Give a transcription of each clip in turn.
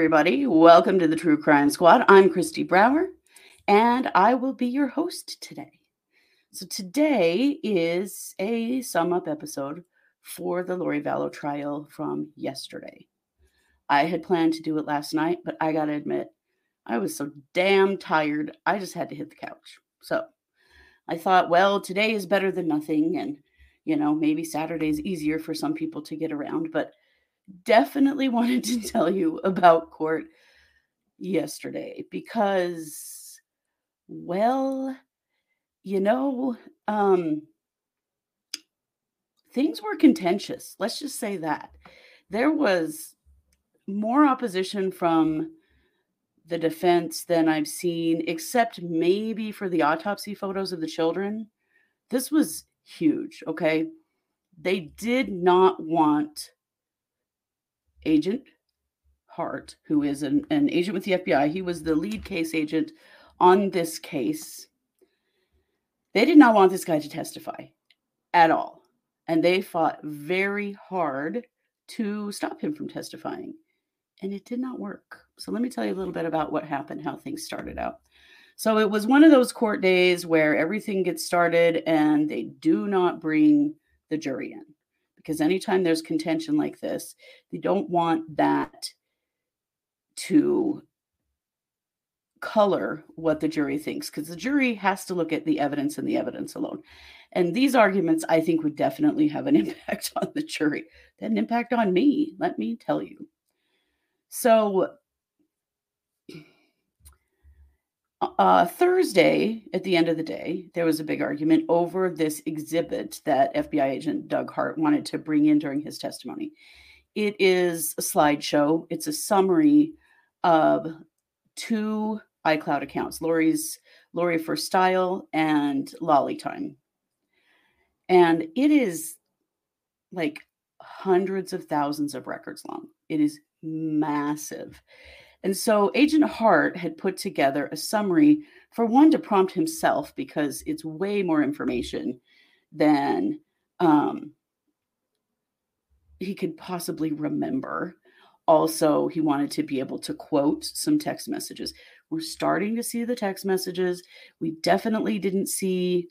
everybody. Welcome to the True Crime Squad. I'm Kristi Brower, and I will be your host today. So, today is a sum up episode for the Lori Vallow trial from yesterday. I had planned to do it last night, but I got to admit, I was so damn tired, I just had to hit the couch. So, I thought, well, today is better than nothing. And, you know, maybe Saturday's is easier for some people to get around, but definitely wanted to tell you about court yesterday because, well, you know, um, things were contentious. Let's just say that. There was more opposition from the defense than I've seen, except maybe for the autopsy photos of the children. This was huge, okay? They did not want Agent Hart, who is an, an agent with the FBI, he was the lead case agent on this case. They did not want this guy to testify at all. And they fought very hard to stop him from testifying. And it did not work. So let me tell you a little bit about what happened, how things started out. So it was one of those court days where everything gets started and they do not bring the jury in because anytime there's contention like this, they don't want that to color what the jury thinks because the jury has to look at the evidence and the evidence alone. And these arguments, I think, would definitely have an impact on the jury. Had an impact on me, let me tell you. So uh, Thursday, at the end of the day, there was a big argument over this exhibit that FBI agent Doug Hart wanted to bring in during his testimony. It is a slideshow, it's a summary of two iCloud accounts Lori's Lori for Style and Lolly Time. And it is like hundreds of thousands of records long. It is massive. And so Agent Hart had put together a summary for one to prompt himself because it's way more information than um, he could possibly remember. Also, he wanted to be able to quote some text messages. We're starting to see the text messages. We definitely didn't see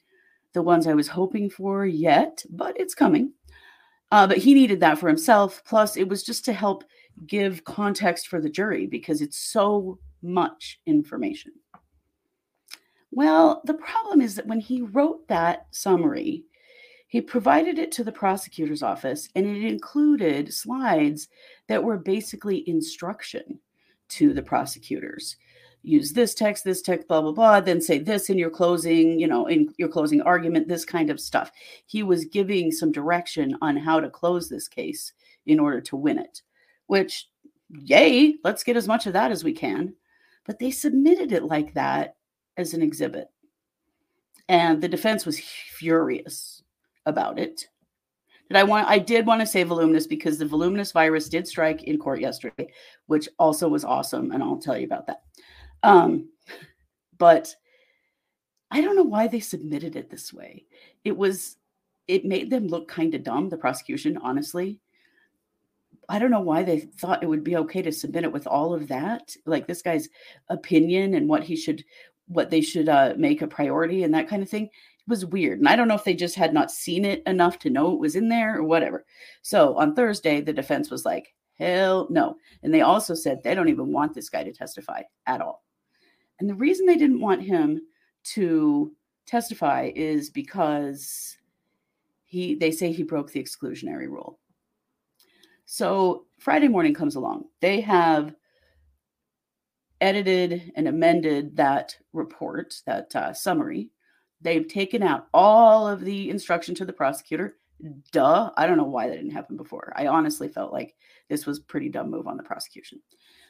the ones I was hoping for yet, but it's coming. Uh, but he needed that for himself. Plus, it was just to help give context for the jury because it's so much information. Well, the problem is that when he wrote that summary, he provided it to the prosecutor's office and it included slides that were basically instruction to the prosecutors. Use this text, this text, blah, blah, blah, then say this in your closing, you know, in your closing argument, this kind of stuff. He was giving some direction on how to close this case in order to win it which, yay, let's get as much of that as we can. But they submitted it like that as an exhibit. And the defense was furious about it. Did I want I did want to say voluminous because the voluminous virus did strike in court yesterday, which also was awesome, and I'll tell you about that. Um, but I don't know why they submitted it this way. It was it made them look kind of dumb, the prosecution, honestly. I don't know why they thought it would be okay to submit it with all of that, like this guy's opinion and what he should, what they should uh, make a priority and that kind of thing. It was weird, and I don't know if they just had not seen it enough to know it was in there or whatever. So on Thursday, the defense was like, "Hell no!" And they also said they don't even want this guy to testify at all. And the reason they didn't want him to testify is because he they say he broke the exclusionary rule so Friday morning comes along. They have edited and amended that report, that uh, summary. They've taken out all of the instruction to the prosecutor. Duh. I don't know why that didn't happen before. I honestly felt like this was pretty dumb move on the prosecution.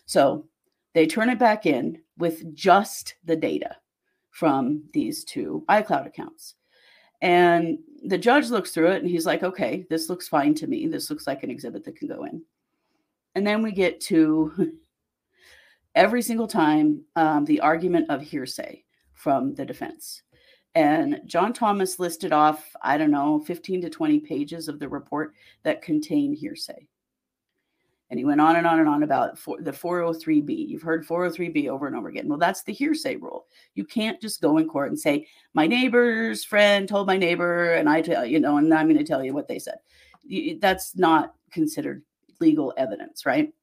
So they turn it back in with just the data from these two iCloud accounts. And the judge looks through it and he's like, okay, this looks fine to me. This looks like an exhibit that can go in. And then we get to every single time um, the argument of hearsay from the defense. And John Thomas listed off, I don't know, 15 to 20 pages of the report that contain hearsay. And he went on and on and on about for, the 403B. You've heard 403B over and over again. Well, that's the hearsay rule. You can't just go in court and say, my neighbor's friend told my neighbor, and I tell you know, and I'm going to tell you what they said. That's not considered legal evidence, right?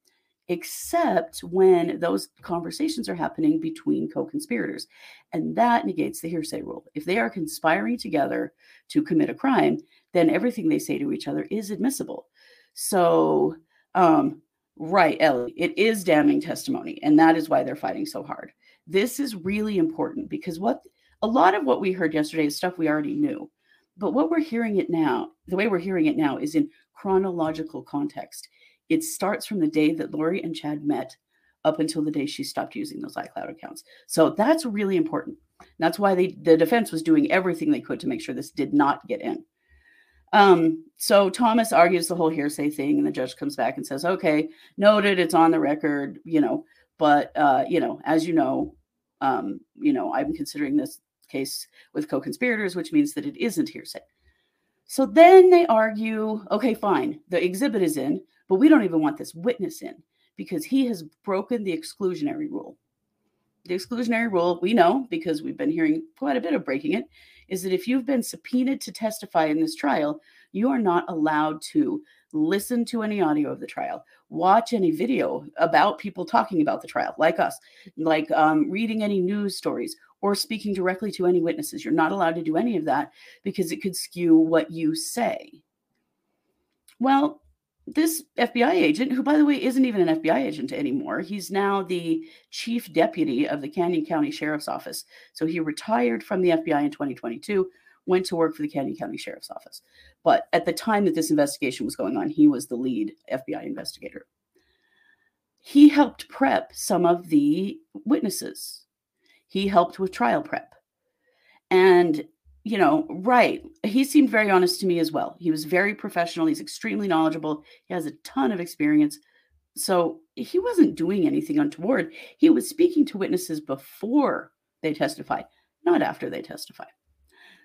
Except when those conversations are happening between co conspirators. And that negates the hearsay rule. If they are conspiring together to commit a crime, then everything they say to each other is admissible. So, um, right, Ellie, it is damning testimony, and that is why they're fighting so hard. This is really important because what a lot of what we heard yesterday is stuff we already knew. But what we're hearing it now, the way we're hearing it now is in chronological context. It starts from the day that Lori and Chad met up until the day she stopped using those iCloud accounts. So that's really important. That's why they, the defense was doing everything they could to make sure this did not get in. Um, so Thomas argues the whole hearsay thing, and the judge comes back and says, "Okay, noted, it's on the record, you know, but uh, you know, as you know, um, you know, I'm considering this case with co-conspirators, which means that it isn't hearsay." So then they argue, "Okay, fine, the exhibit is in, but we don't even want this witness in because he has broken the exclusionary rule." The exclusionary rule, we know because we've been hearing quite a bit of breaking it, is that if you've been subpoenaed to testify in this trial, you are not allowed to listen to any audio of the trial, watch any video about people talking about the trial, like us, like um, reading any news stories or speaking directly to any witnesses. You're not allowed to do any of that because it could skew what you say. Well, this FBI agent, who by the way isn't even an FBI agent anymore, he's now the chief deputy of the Canyon County Sheriff's Office. So he retired from the FBI in 2022, went to work for the Canyon County Sheriff's Office. But at the time that this investigation was going on, he was the lead FBI investigator. He helped prep some of the witnesses. He helped with trial prep. And you know, right. He seemed very honest to me as well. He was very professional. He's extremely knowledgeable. He has a ton of experience. So he wasn't doing anything untoward. He was speaking to witnesses before they testify, not after they testify.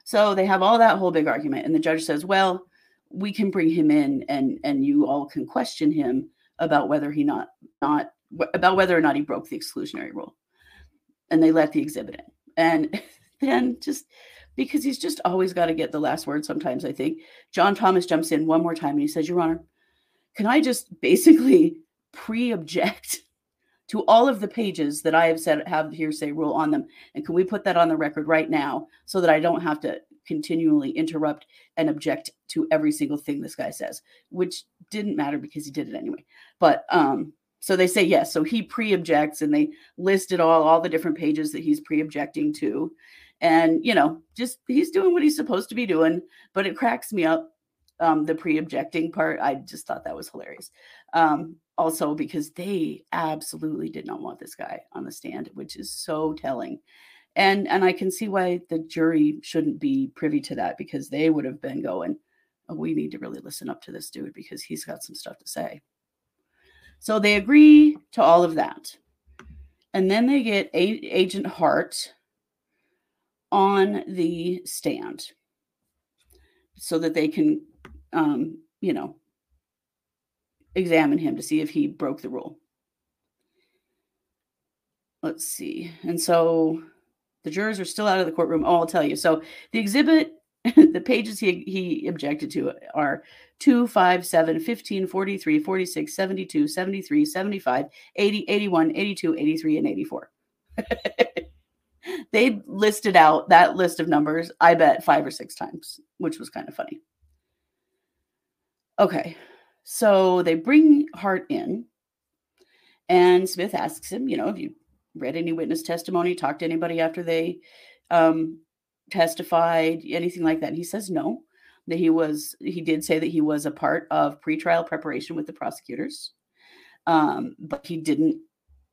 So they have all that whole big argument. And the judge says, well, we can bring him in and and you all can question him about whether he not not about whether or not he broke the exclusionary rule. And they let the exhibit in. And then just because he's just always got to get the last word sometimes, I think. John Thomas jumps in one more time and he says, Your Honor, can I just basically pre object to all of the pages that I have said have hearsay rule on them? And can we put that on the record right now so that I don't have to continually interrupt and object to every single thing this guy says, which didn't matter because he did it anyway. But um, so they say yes. So he pre-objects and they listed all all the different pages that he's pre-objecting to and you know just he's doing what he's supposed to be doing but it cracks me up um, the pre-objecting part. I just thought that was hilarious. Um, also because they absolutely did not want this guy on the stand which is so telling. And and i can see why the jury shouldn't be privy to that because they would have been going oh, we need to really listen up to this dude because he's got some stuff to say. So they agree to all of that. And then they get a- agent hart on the stand so that they can, um, you know, examine him to see if he broke the rule. Let's see. And so the jurors are still out of the courtroom. Oh, I'll tell you. So the exhibit, the pages he, he objected to are 2, 5, 7, 15, 43, 46, 72, 73, 75, 80, 81, 82, 83, and 84. they listed out that list of numbers, I bet five or six times, which was kind of funny. Okay, so they bring Hart in, and Smith asks him, you know, have you read any witness testimony, talked to anybody after they um, testified, anything like that? And he says no. That he was, he did say that he was a part of pretrial preparation with the prosecutors, um, but he didn't,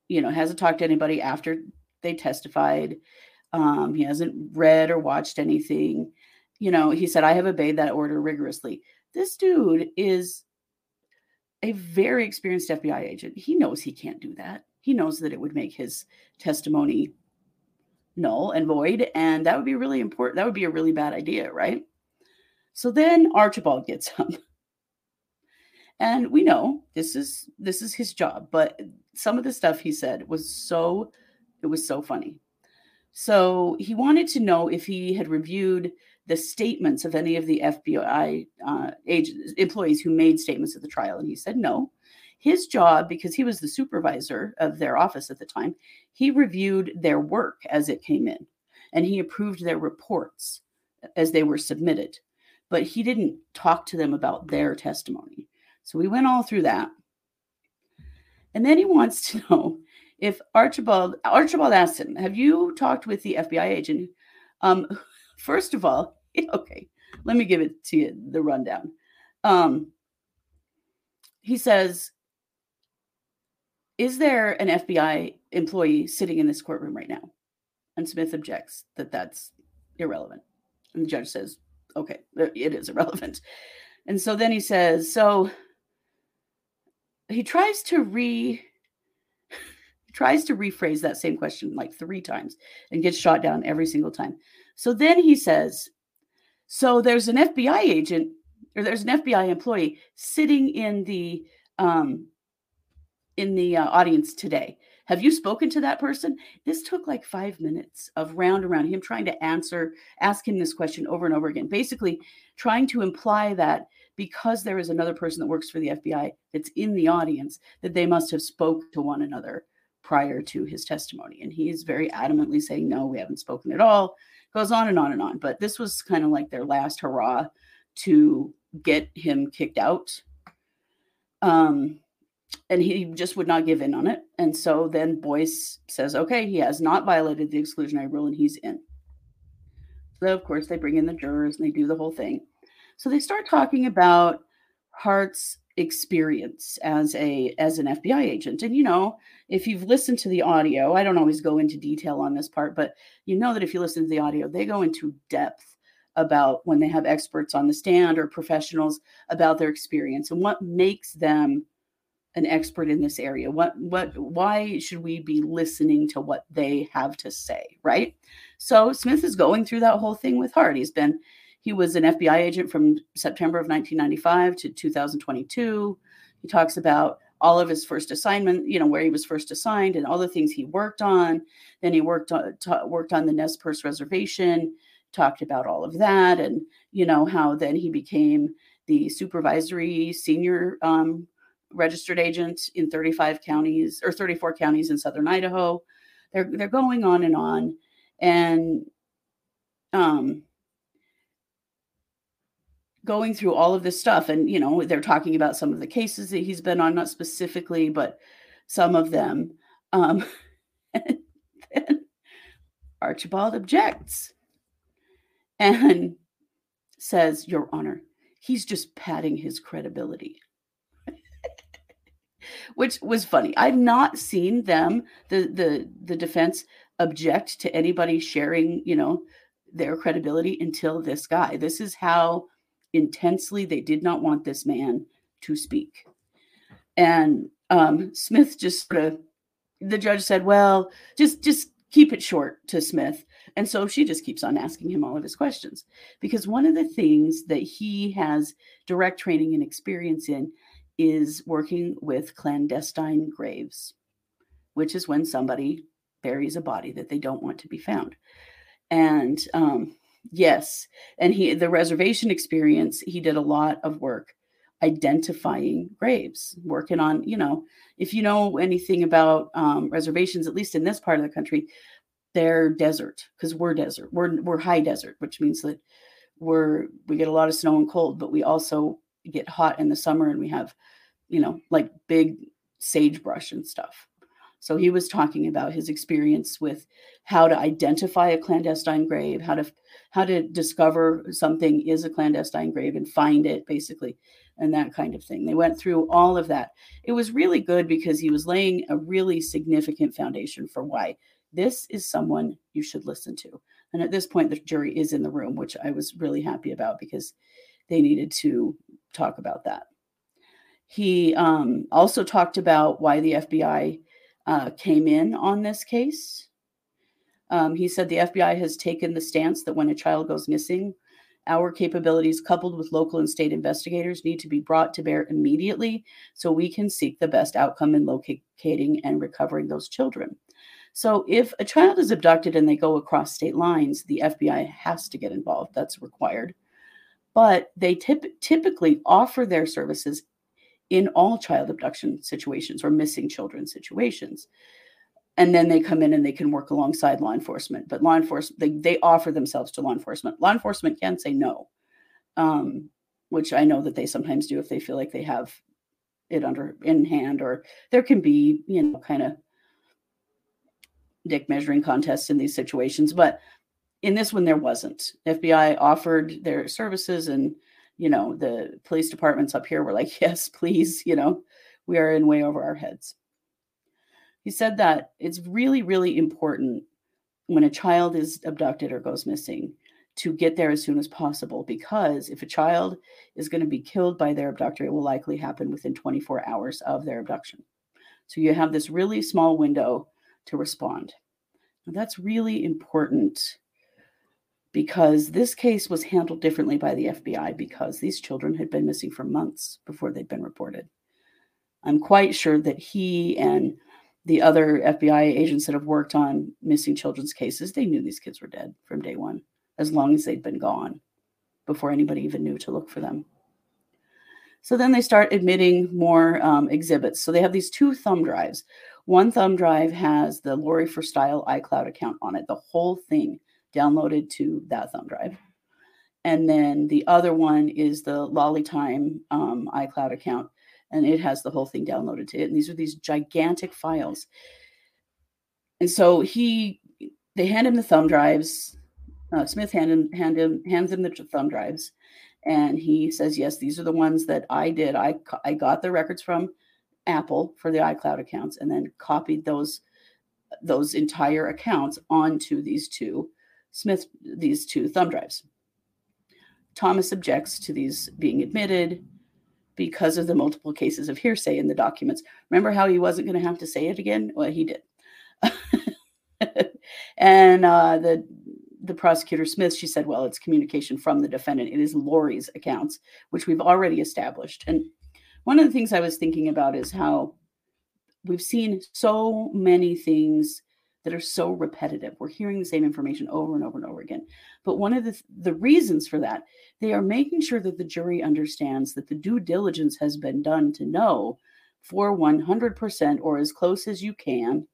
you know, hasn't talked to anybody after they testified. Um, he hasn't read or watched anything. You know, he said, I have obeyed that order rigorously. This dude is a very experienced FBI agent. He knows he can't do that. He knows that it would make his testimony null and void. And that would be really important. That would be a really bad idea, right? So then Archibald gets him. And we know this is this is his job, but some of the stuff he said was so it was so funny. So he wanted to know if he had reviewed the statements of any of the FBI uh, agents, employees who made statements at the trial, and he said no. His job, because he was the supervisor of their office at the time, he reviewed their work as it came in, and he approved their reports as they were submitted. But he didn't talk to them about their testimony. So we went all through that. And then he wants to know if Archibald Archibald him, "Have you talked with the FBI agent?" Um, first of all, okay, let me give it to you the rundown. Um, he says, "Is there an FBI employee sitting in this courtroom right now?" And Smith objects that that's irrelevant, and the judge says, "Okay, it is irrelevant." And so then he says, "So." He tries to re tries to rephrase that same question like three times and gets shot down every single time. So then he says, So there's an FBI agent or there's an FBI employee sitting in the um, in the uh, audience today. Have you spoken to that person? This took like five minutes of round around him trying to answer, ask him this question over and over again, basically trying to imply that because there is another person that works for the FBI that's in the audience, that they must have spoke to one another prior to his testimony. And he's very adamantly saying, no, we haven't spoken at all. Goes on and on and on. But this was kind of like their last hurrah to get him kicked out. Um, and he just would not give in on it. And so then Boyce says, okay, he has not violated the exclusionary rule and he's in. So, of course, they bring in the jurors and they do the whole thing. So they start talking about Hart's experience as a as an FBI agent. And you know, if you've listened to the audio, I don't always go into detail on this part, but you know that if you listen to the audio, they go into depth about when they have experts on the stand or professionals about their experience and what makes them an expert in this area. What what why should we be listening to what they have to say, right? So Smith is going through that whole thing with Hart. He's been he was an FBI agent from September of 1995 to 2022. He talks about all of his first assignment, you know, where he was first assigned and all the things he worked on. Then he worked on worked on the Nez Perce reservation, talked about all of that, and you know how then he became the supervisory senior um, registered agent in 35 counties or 34 counties in southern Idaho. They're they're going on and on, and um, going through all of this stuff and you know they're talking about some of the cases that he's been on not specifically but some of them um and then archibald objects and says your honor he's just padding his credibility. Which was funny. I've not seen them the the the defense object to anybody sharing you know their credibility until this guy. This is how intensely they did not want this man to speak. And um, Smith just sort of, the judge said, well, just just keep it short to Smith. And so she just keeps on asking him all of his questions. Because one of the things that he has direct training and experience in is working with clandestine graves, which is when somebody buries a body that they don't want to be found. And um, Yes. And he, the reservation experience, he did a lot of work identifying graves, working on, you know, if you know anything about um, reservations, at least in this part of the country, they're desert because we're desert. We're, we're high desert, which means that we're, we get a lot of snow and cold, but we also get hot in the summer and we have, you know, like big sagebrush and stuff. So he was talking about his experience with how to identify a clandestine grave, how to how to discover something is a clandestine grave and find it basically and that kind of thing. They went through all of that. It was really good because he was laying a really significant foundation for why this is someone you should listen to. And at this point the jury is in the room, which I was really happy about because they needed to talk about that. He um, also talked about why the FBI uh, came in on this case. Um, he said the FBI has taken the stance that when a child goes missing Our capabilities, coupled with local and state investigators, need to be brought to bear immediately so we can seek the best outcome in locating and recovering those children. So, if a child is abducted and they go across state lines, the FBI has to get involved. That's required. But they tip- typically offer their services in all child abduction situations or missing children situations. And then they come in and they can work alongside law enforcement but law enforcement they, they offer themselves to law enforcement. Law enforcement can say no um, which i know that they sometimes do if they feel like they have it under in hand or there can be you know kind of dick measuring contests in these situations but in this one there wasn't. Fbi offered their services and you know the police departments up here were like yes please you know we are in way over our heads. He said that it's really really important when a child is abducted or goes missing to get there as soon as possible because if a child is going to be killed by their abductor it will likely happen within 24 hours of their abduction. So you have this really small window to respond. That's really important because this case was handled differently by the FBI because these children had been missing for months before they'd been reported. I'm quite sure that he and the other FBI agents that have worked on missing children's cases, they knew these kids were dead from day one, as long as they'd been gone before anybody even knew to look for them. So then they start admitting more um, exhibits. So they have these two thumb drives. One thumb drive has the Lori for Style iCloud account on it, the whole thing downloaded to that thumb drive. And then the other one is the Lolly Time um, iCloud account, and it has the whole thing downloaded to it. And these are these gigantic files. And so he, they hand him the thumb drives. Uh, Smith hand him, hand him, hands him the thumb drives, and he says, "Yes, these are the ones that I did. I I got the records from Apple for the iCloud accounts, and then copied those those entire accounts onto these two Smith these two thumb drives. Thomas objects to these being admitted because of the multiple cases of hearsay in the documents. Remember how he wasn't going to have to say it again? Well, he did. and uh, the the prosecutor Smith, she said, "Well, it's communication from the defendant. It is Lori's accounts, which we've already established." And one of the things I was thinking about is how we've seen so many things that are so repetitive. We're hearing the same information over and over and over again. But one of the, the reasons for that, they are making sure that the jury understands that the due diligence has been done to know for 100% or as close as you can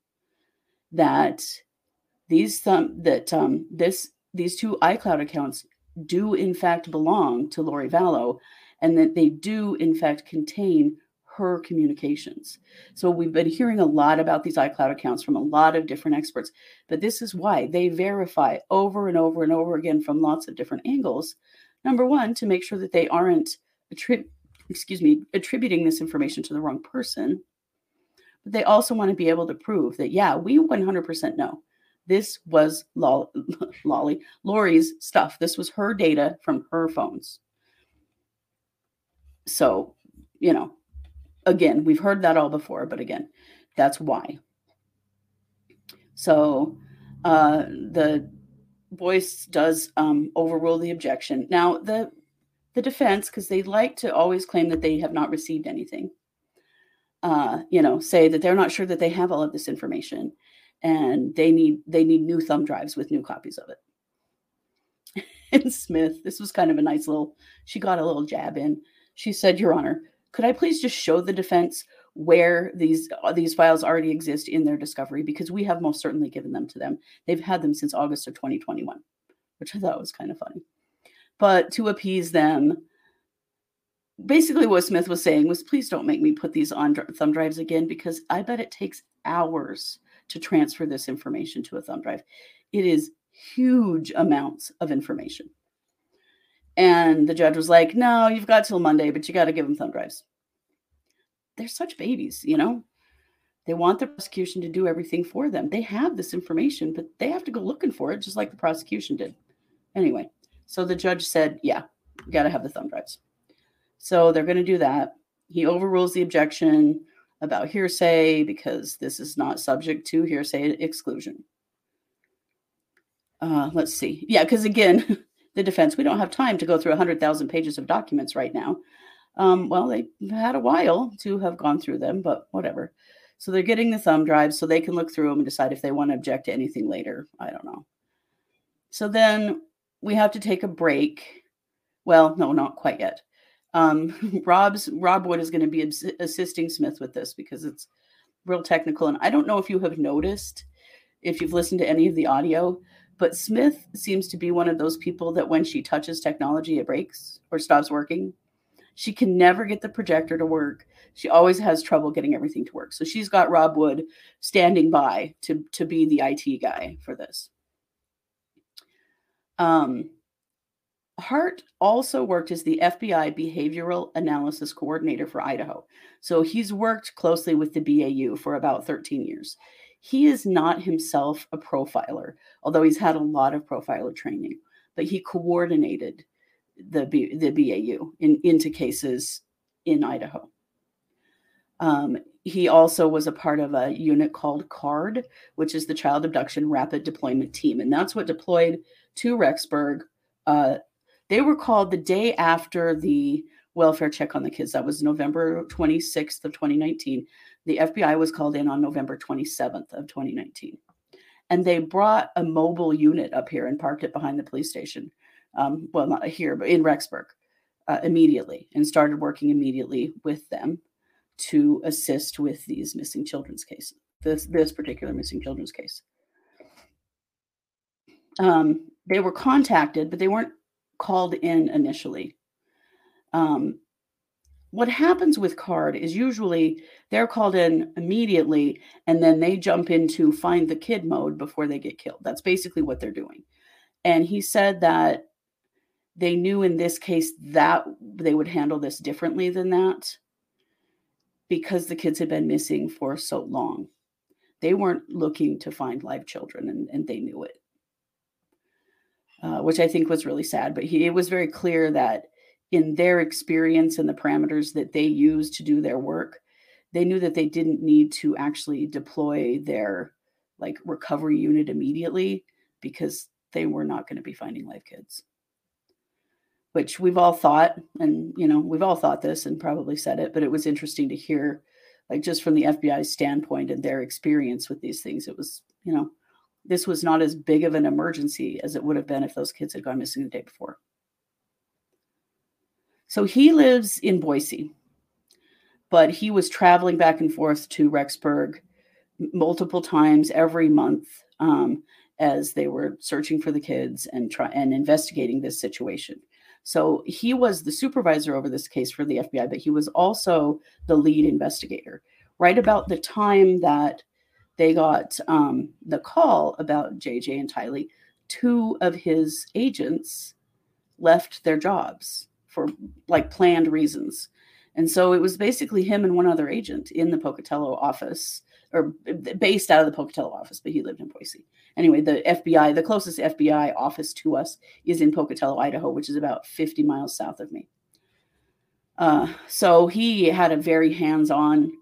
that these thumb that um, this these two iCloud accounts do in fact belong to Lori Vallow and that they do in fact contain her communications. So we've been hearing a lot about these iCloud accounts from a lot of different experts, but this is why they verify over and over and over again from lots of different angles. Number one, to make sure that they aren't attrib- excuse me, attributing this information to the wrong person. But they also want to be able to prove that, yeah, we 100% know this was Lolly, Lolly Lori's stuff. This was her data from her phones. So, you know, again, we've heard that all before, but again, that's why. So uh, the Boyce does um, overrule the objection. Now, the the defense, because they like to always claim that they have not received anything, uh, you know, say that they're not sure that they have all of this information, and they need they need new thumb drives with new copies of it. and Smith, this was kind of a nice little. She got a little jab in. She said, "Your Honor, could I please just show the defense where these uh, these files already exist in their discovery because we have most certainly given them to them. They've had them since August of 2021, which I thought was kind of funny. But to appease them, basically what Smith was saying was please don't make me put these on thumb drives again because I bet it takes hours to transfer this information to a thumb drive. It is huge amounts of information. And the judge was like, no, you've got till Monday, but you got to give them thumb drives. They're such babies, you know? They want the prosecution to do everything for them. They have this information, but they have to go looking for it, just like the prosecution did. Anyway, so the judge said, yeah, you got to have the thumb drives. So they're going to do that. He overrules the objection about hearsay because this is not subject to hearsay exclusion. Uh, let's see. Yeah, because again, the defense, we don't have time to go through 100,000 pages of documents right now. Um, well, they had a while to have gone through them, but whatever. So they're getting the thumb drives so they can look through them and decide if they want to object to anything later. I don't know. So then we have to take a break. Well, no, not quite yet. Um, Rob's Rob Wood is going to be assisting Smith with this because it's real technical. And I don't know if you have noticed, if you've listened to any of the audio, but Smith seems to be one of those people that when she touches technology, it breaks or stops working. She can never get the projector to work. She always has trouble getting everything to work. So she's got Rob Wood standing by to, to be the IT guy for this. Um, Hart also worked as the FBI Behavioral Analysis Coordinator for Idaho. So he's worked closely with the BAU for about 13 years. He is not himself a profiler, although he's had a lot of profiler training, but he coordinated the, B, the BAU in, into cases in Idaho. Um, he also was a part of a unit called CARD, which is the Child Abduction Rapid Deployment Team. And that's what deployed to Rexburg uh, they were called the day after the welfare check on the kids. That was November 26th of 2019. The FBI was called in on November 27th of 2019. And they brought a mobile unit up here and parked it behind the police station. Um, well, not here, but in Rexburg uh, immediately and started working immediately with them to assist with these missing children's cases, this, this particular missing children's case. Um, they were contacted, but they weren't called in initially. Um, what happens with card is usually they're called in immediately and then they jump into find the kid mode before they get killed. That's basically what they're doing. And he said that they knew in this case that they would handle this differently than that because the kids had been missing for so long. They weren't looking to find live children and, and they knew it. Uh, which I think was really sad. But he, it was very clear that in their experience and the parameters that they use to do their work, they knew that they didn't need to actually deploy their like recovery unit immediately because they were not going to be finding live kids. Which we've all thought, and you know, we've all thought this and probably said it, but it was interesting to hear, like just from the FBI standpoint and their experience with these things. It was, you know, this was not as big of an emergency as it would have been if those kids had gone missing the day before. So he lives in Boise, but he was traveling back and forth to Rexburg multiple times every month um, as they were searching for the kids and try and investigating this situation. So he was the supervisor over this case for the FBI, but he was also the lead investigator. Right about the time that they got um, the call about JJ and Tylee. Two of his agents left their jobs for like planned reasons. And so it was basically him and one other agent in the Pocatello office, or based out of the Pocatello office, but he lived in Boise. Anyway, the FBI, the closest FBI office to us is in Pocatello, Idaho, which is about 50 miles south of me. Uh, so he had a very hands on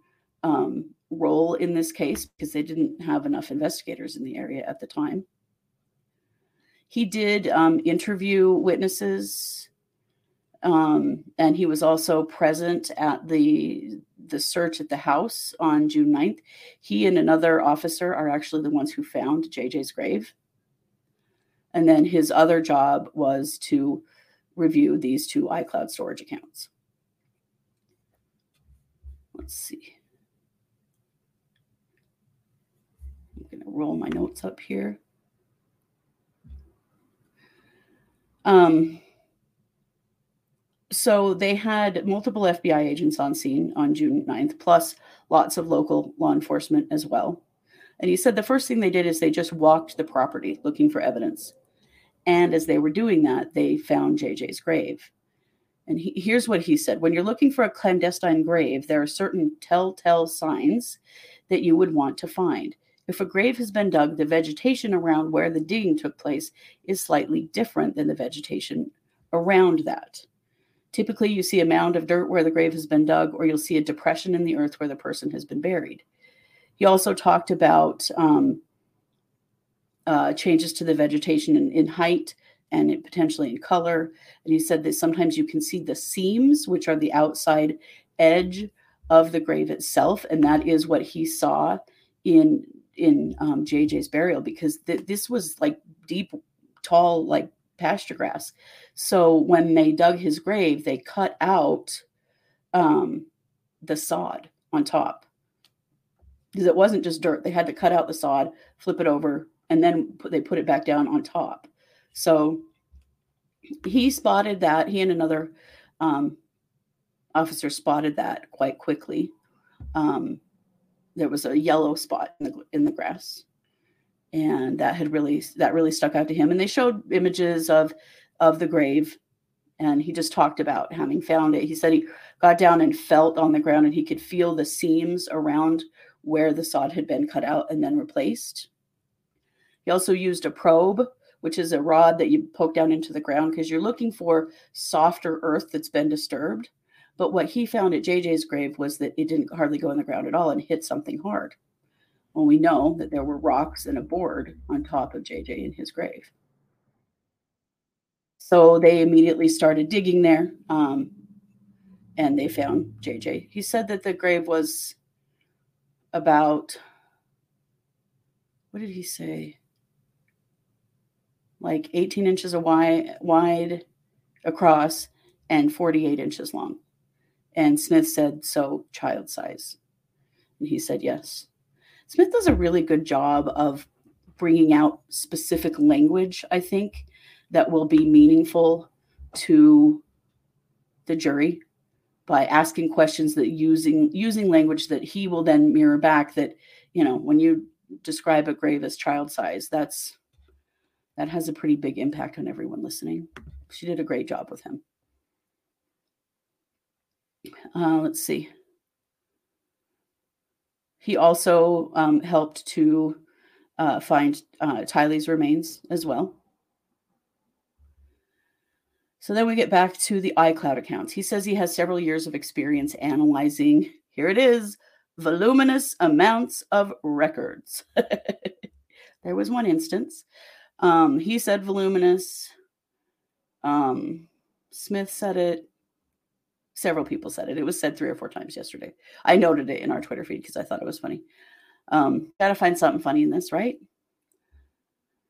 um, role in this case because they didn't have enough investigators in the area at the time. He did um, interview witnesses, um, and he was also present at the the search at the house on June 9th. He and another officer are actually the ones who found JJ's grave. And then his other job was to review these two iCloud storage accounts. Let's see. I'm going to roll my notes up here. Um, so they had multiple FBI agents on scene on June 9th, plus lots of local law enforcement as well. And he said the first thing they did is they just walked the property looking for evidence. And as they were doing that, they found JJ's grave. And he, here's what he said When you're looking for a clandestine grave, there are certain telltale signs that you would want to find. If a grave has been dug, the vegetation around where the digging took place is slightly different than the vegetation around that. Typically, you see a mound of dirt where the grave has been dug, or you'll see a depression in the earth where the person has been buried. He also talked about um, uh, changes to the vegetation in, in height and it potentially in color. And he said that sometimes you can see the seams, which are the outside edge of the grave itself, and that is what he saw in in um, JJ's burial because th- this was like deep, tall, like pasture grass. So when they dug his grave, they cut out um, the sod on top because it wasn't just dirt. They had to cut out the sod, flip it over, and then put, they put it back down on top. So he spotted that. He and another um, officer spotted that quite quickly. Um, there was a yellow spot in the in the grass, and that had really that really stuck out to him. And they showed images of of the grave, and he just talked about having found it. He said he got down and felt on the ground, and he could feel the seams around where the sod had been cut out and then replaced. He also used a probe, which is a rod that you poke down into the ground because you're looking for softer earth that's been disturbed. But what he found at JJ's grave was that it didn't hardly go in the ground at all and hit something hard. Well, we know that there were rocks and a board on top of JJ in his grave. So they immediately started digging there um, and they found JJ. He said that the grave was about, what did he say? Like 18 inches wide, wide across and 48 inches long. And Smith said, So child size. And he said, Yes. Smith does a really good job of bringing out specific language, I think, that will be meaningful to the jury by asking questions that using using language that he will then mirror back that you know when you describe a grave as child size that's that has a pretty big impact on everyone listening she did a great job with him uh, let's see. He also um, helped to uh, find uh, Tylee's remains as well. So then we get back to the iCloud accounts. He says he has several years of experience analyzing, here it is, voluminous amounts of records. there was one instance. Um, he said voluminous. Um, Smith said it. Several people said it. It was said three or four times yesterday. I noted it in our Twitter feed because I thought it was funny. Um, gotta find something funny in this, right?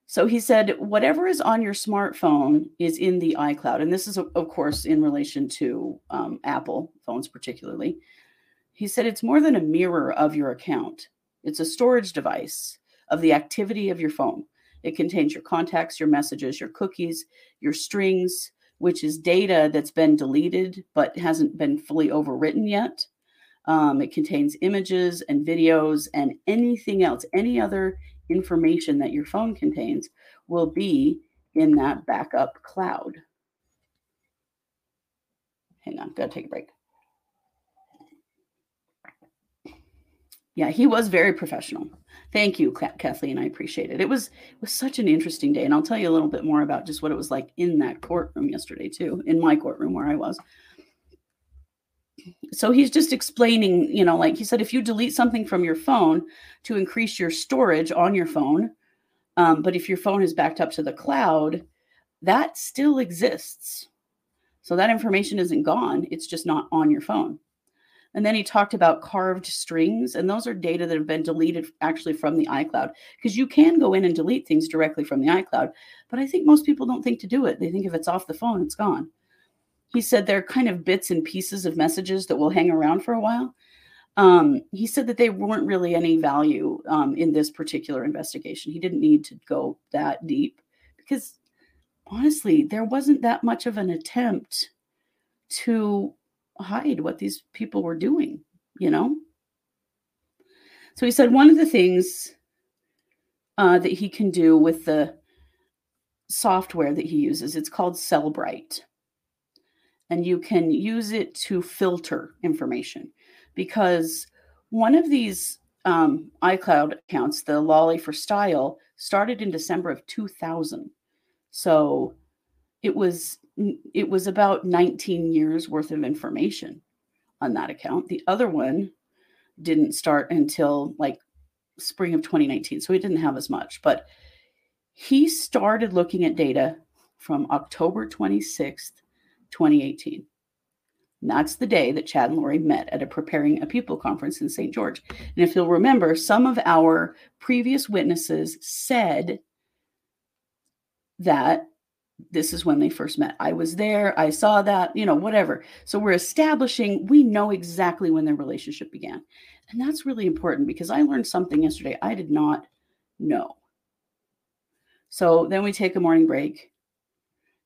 So he said, whatever is on your smartphone is in the iCloud. And this is, of course, in relation to um, Apple phones, particularly. He said, it's more than a mirror of your account, it's a storage device of the activity of your phone. It contains your contacts, your messages, your cookies, your strings, which is data that's been deleted but hasn't been fully overwritten yet. Um, it contains images and videos and anything else, any other information that your phone contains will be in that backup cloud. Hang on, gotta take a break. Yeah, he was very professional. Thank you, Kathleen. I appreciate it. It was it was such an interesting day, and I'll tell you a little bit more about just what it was like in that courtroom yesterday too, in my courtroom where I was. So he's just explaining, you know, like he said, if you delete something from your phone to increase your storage on your phone, um, but if your phone is backed up to the cloud, that still exists. So that information isn't gone; it's just not on your phone. And then he talked about carved strings, and those are data that have been deleted actually from the iCloud because you can go in and delete things directly from the iCloud. But I think most people don't think to do it. They think if it's off the phone, it's gone. He said they're kind of bits and pieces of messages that will hang around for a while. Um, he said that they weren't really any value um, in this particular investigation. He didn't need to go that deep because honestly, there wasn't that much of an attempt to hide what these people were doing, you know? So he said one of the things uh, that he can do with the software that he uses, it's called Cellebrite. And you can use it to filter information because one of these um, iCloud accounts, the Lolly for Style, started in December of 2000. So it was it was about 19 years worth of information on that account. The other one didn't start until like spring of 2019, so he didn't have as much. But he started looking at data from October 26th, 2018. And that's the day that Chad and Lori met at a preparing a people conference in St. George. And if you'll remember, some of our previous witnesses said that this is when they first met. I was there, I saw that, you know, whatever. So we're establishing, we know exactly when their relationship began. And that's really important because I learned something yesterday I did not know. So then we take a morning break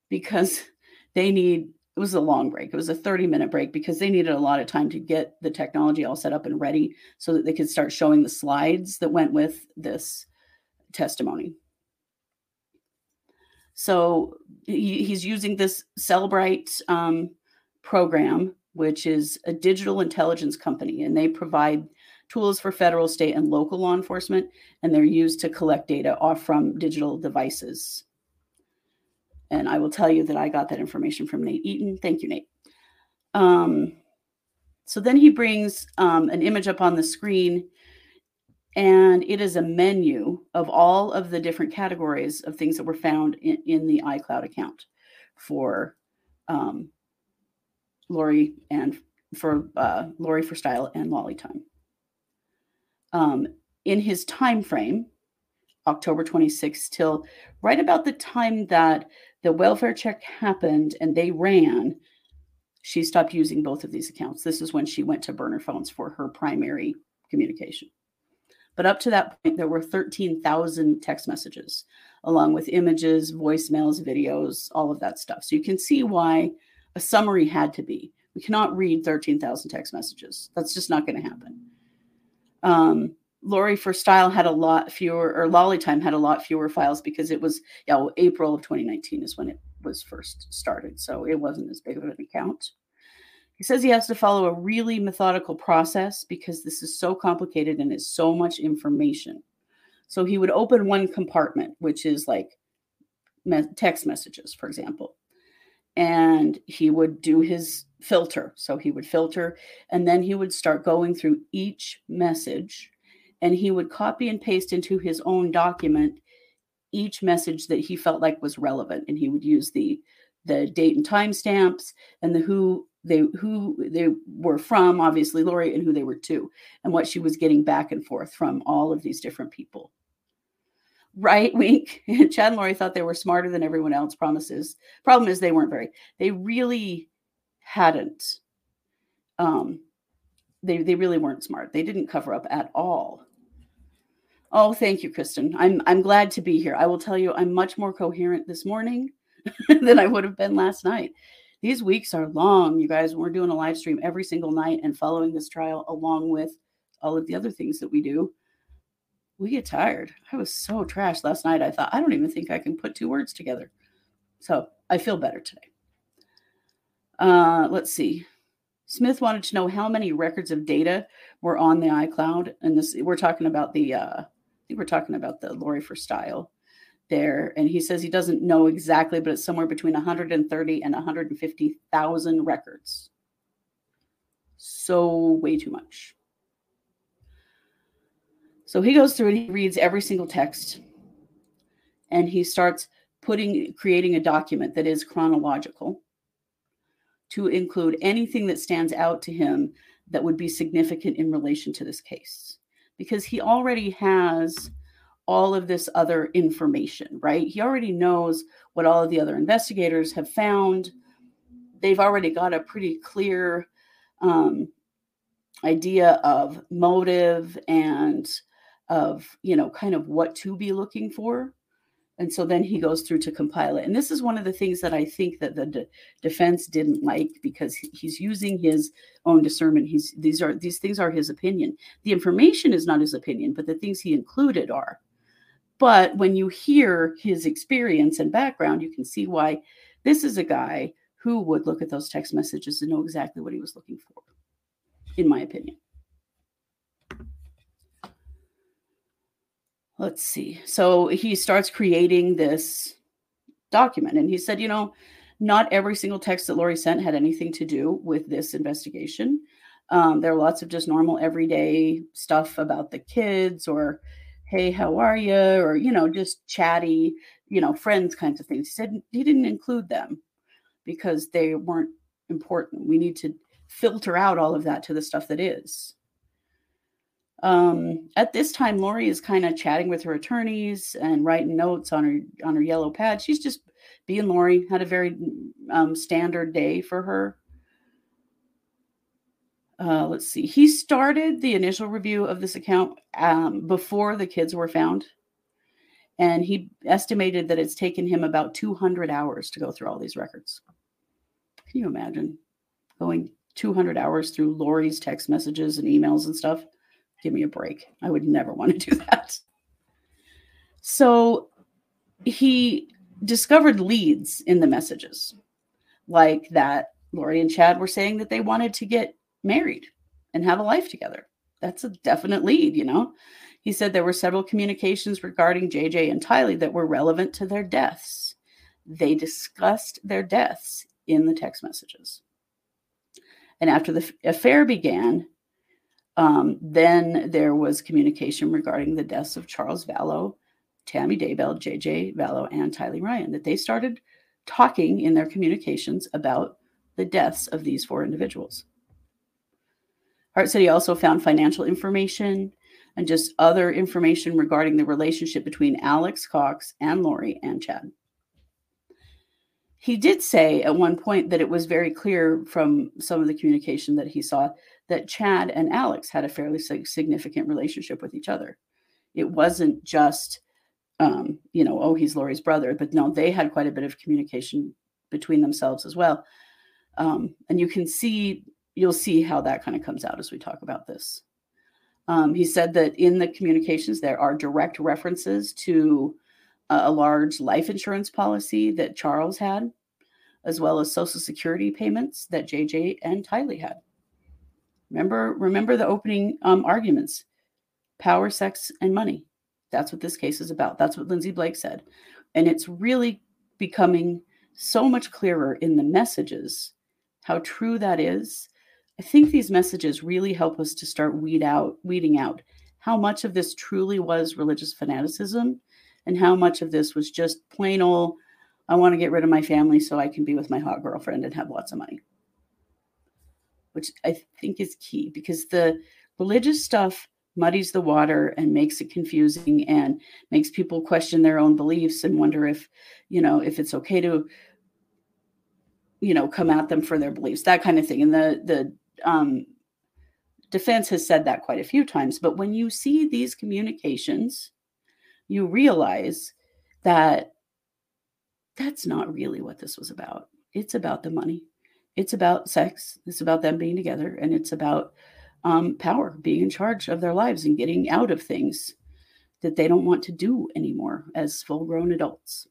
because they need it was a long break. It was a 30 minute break because they needed a lot of time to get the technology all set up and ready so that they could start showing the slides that went with this testimony. So he, he's using this Cellebrite um, program, which is a digital intelligence company, and they provide tools for federal, state, and local law enforcement, and they're used to collect data off from digital devices. And I will tell you that I got that information from Nate Eaton. Thank you, Nate. Um, so then he brings um, an image up on the screen, and it is a menu of all of the different categories of things that were found in, in the iCloud account for um, Lori and for uh, Lori for Style and Lolly Time. Um, in his time frame, October 26th till right about the time that the welfare check happened and they ran, she stopped using both of these accounts. This is when she went to burner phones for her primary communication. But up to that point, there were 13,000 text messages, along with images, voicemails, videos, all of that stuff. So you can see why a summary had to be. We cannot read 13,000 text messages. That's just not going to happen. Um, Lori for Style had a lot fewer, or Lolly Time had a lot fewer files because it was, yeah, well, April of 2019 is when it was first started. So it wasn't as big of an account. He says he has to follow a really methodical process because this is so complicated and it's so much information. So he would open one compartment, which is like text messages, for example, and he would do his filter. So he would filter and then he would start going through each message and he would copy and paste into his own document each message that he felt like was relevant and he would use the the date and time stamps and the who they who they were from obviously lori and who they were to and what she was getting back and forth from all of these different people right wink chad and lori thought they were smarter than everyone else promises problem is they weren't very they really hadn't um they they really weren't smart they didn't cover up at all Oh, thank you, Kristen. I'm I'm glad to be here. I will tell you, I'm much more coherent this morning than I would have been last night. These weeks are long, you guys. We're doing a live stream every single night and following this trial along with all of the other things that we do. We get tired. I was so trashed last night. I thought I don't even think I can put two words together. So I feel better today. Uh, let's see. Smith wanted to know how many records of data were on the iCloud, and this we're talking about the uh, I think we're talking about the Lori for Style there. And he says he doesn't know exactly, but it's somewhere between 130 and 150,000 records. So, way too much. So he goes through and he reads every single text and he starts putting, creating a document that is chronological to include anything that stands out to him that would be significant in relation to this case because he already has all of this other information, right? He already knows what all of the other investigators have found. They've already got a pretty clear um, idea of motive and of, you know, kind of what to be looking for. And so then he goes through to compile it. And this is one of the things that i think that the de- defense didn't like because he's using his own discernment. He's these are these things are his opinion. The information is not his opinion but the things he included are but when you hear his experience and background you can see why this is a guy who would look at those text messages and know exactly what he was looking for in my opinion let's see. So he starts creating this document. And he said, you know, not every single text that Lori sent had anything to do with this investigation. Um, there are lots of just normal everyday stuff about the kids or, hey, how are you? Or, you know, just chatty you know, friends kinds of things. He said he didn't include them because they weren't important. We need to filter out all of that to the stuff that is. Um, at this time, Lori is kind of chatting with her attorneys and writing notes on her on her yellow pad. She's just being Lori. Had a very um, standard day for her. Uh, let's see. He started the initial review of this account um, before the kids were found, and he estimated that it's taken him about 200 hours to go through all these records. Can you imagine going 200 hours through Lori's text messages and emails and stuff? Give me a break. I would never want to do that. So he discovered leads in the messages, like that Lori and Chad were saying that they wanted to get married and have a life together. That's a definite lead, you know. He said there were several communications regarding JJ and Tylee that were relevant to their deaths. They discussed their deaths in the text messages. And after the affair began, um, then there was communication regarding the deaths of Charles Vallow, Tammy Daybell, JJ Vallow, and Tylee Ryan, that they started talking in their communications about the deaths of these four individuals. Hart said he also found financial information and just other information regarding the relationship between Alex Cox and Lori and Chad. He did say at one point that it was very clear from some of the communication that he saw that Chad and Alex had a fairly significant relationship with each other. It wasn't just, um, you know, oh, he's Lori's brother, but no, they had quite a bit of communication between themselves as well. Um, and you can see you'll see how that kind of comes out as we talk about this. Um, he said that in the communications, there are direct references to a large life insurance policy that Charles had, as well as Social Security payments that JJ and Tylee had. Remember, remember the opening um, arguments: power, sex, and money. That's what this case is about. That's what Lindsay Blake said, and it's really becoming so much clearer in the messages how true that is I think these messages really help us to start weed out, weeding out how much of this truly was religious fanaticism and how much of this was just plain old, I want to get rid of my family so I can be with my hot girlfriend and have lots of money. Which I think is key because the religious stuff muddies the water and makes it confusing and makes people question their own beliefs and wonder if, you know, if it's okay to you know come at them for their beliefs that kind of thing and the the um, defense has said that quite a few times. But when you see these communications, you realize that that's not really what this was about. It's about the money. It's about sex. It's about them being together, and it's about um, power, being in charge of their lives and getting out of things that they don't want to do anymore as full-grown adults.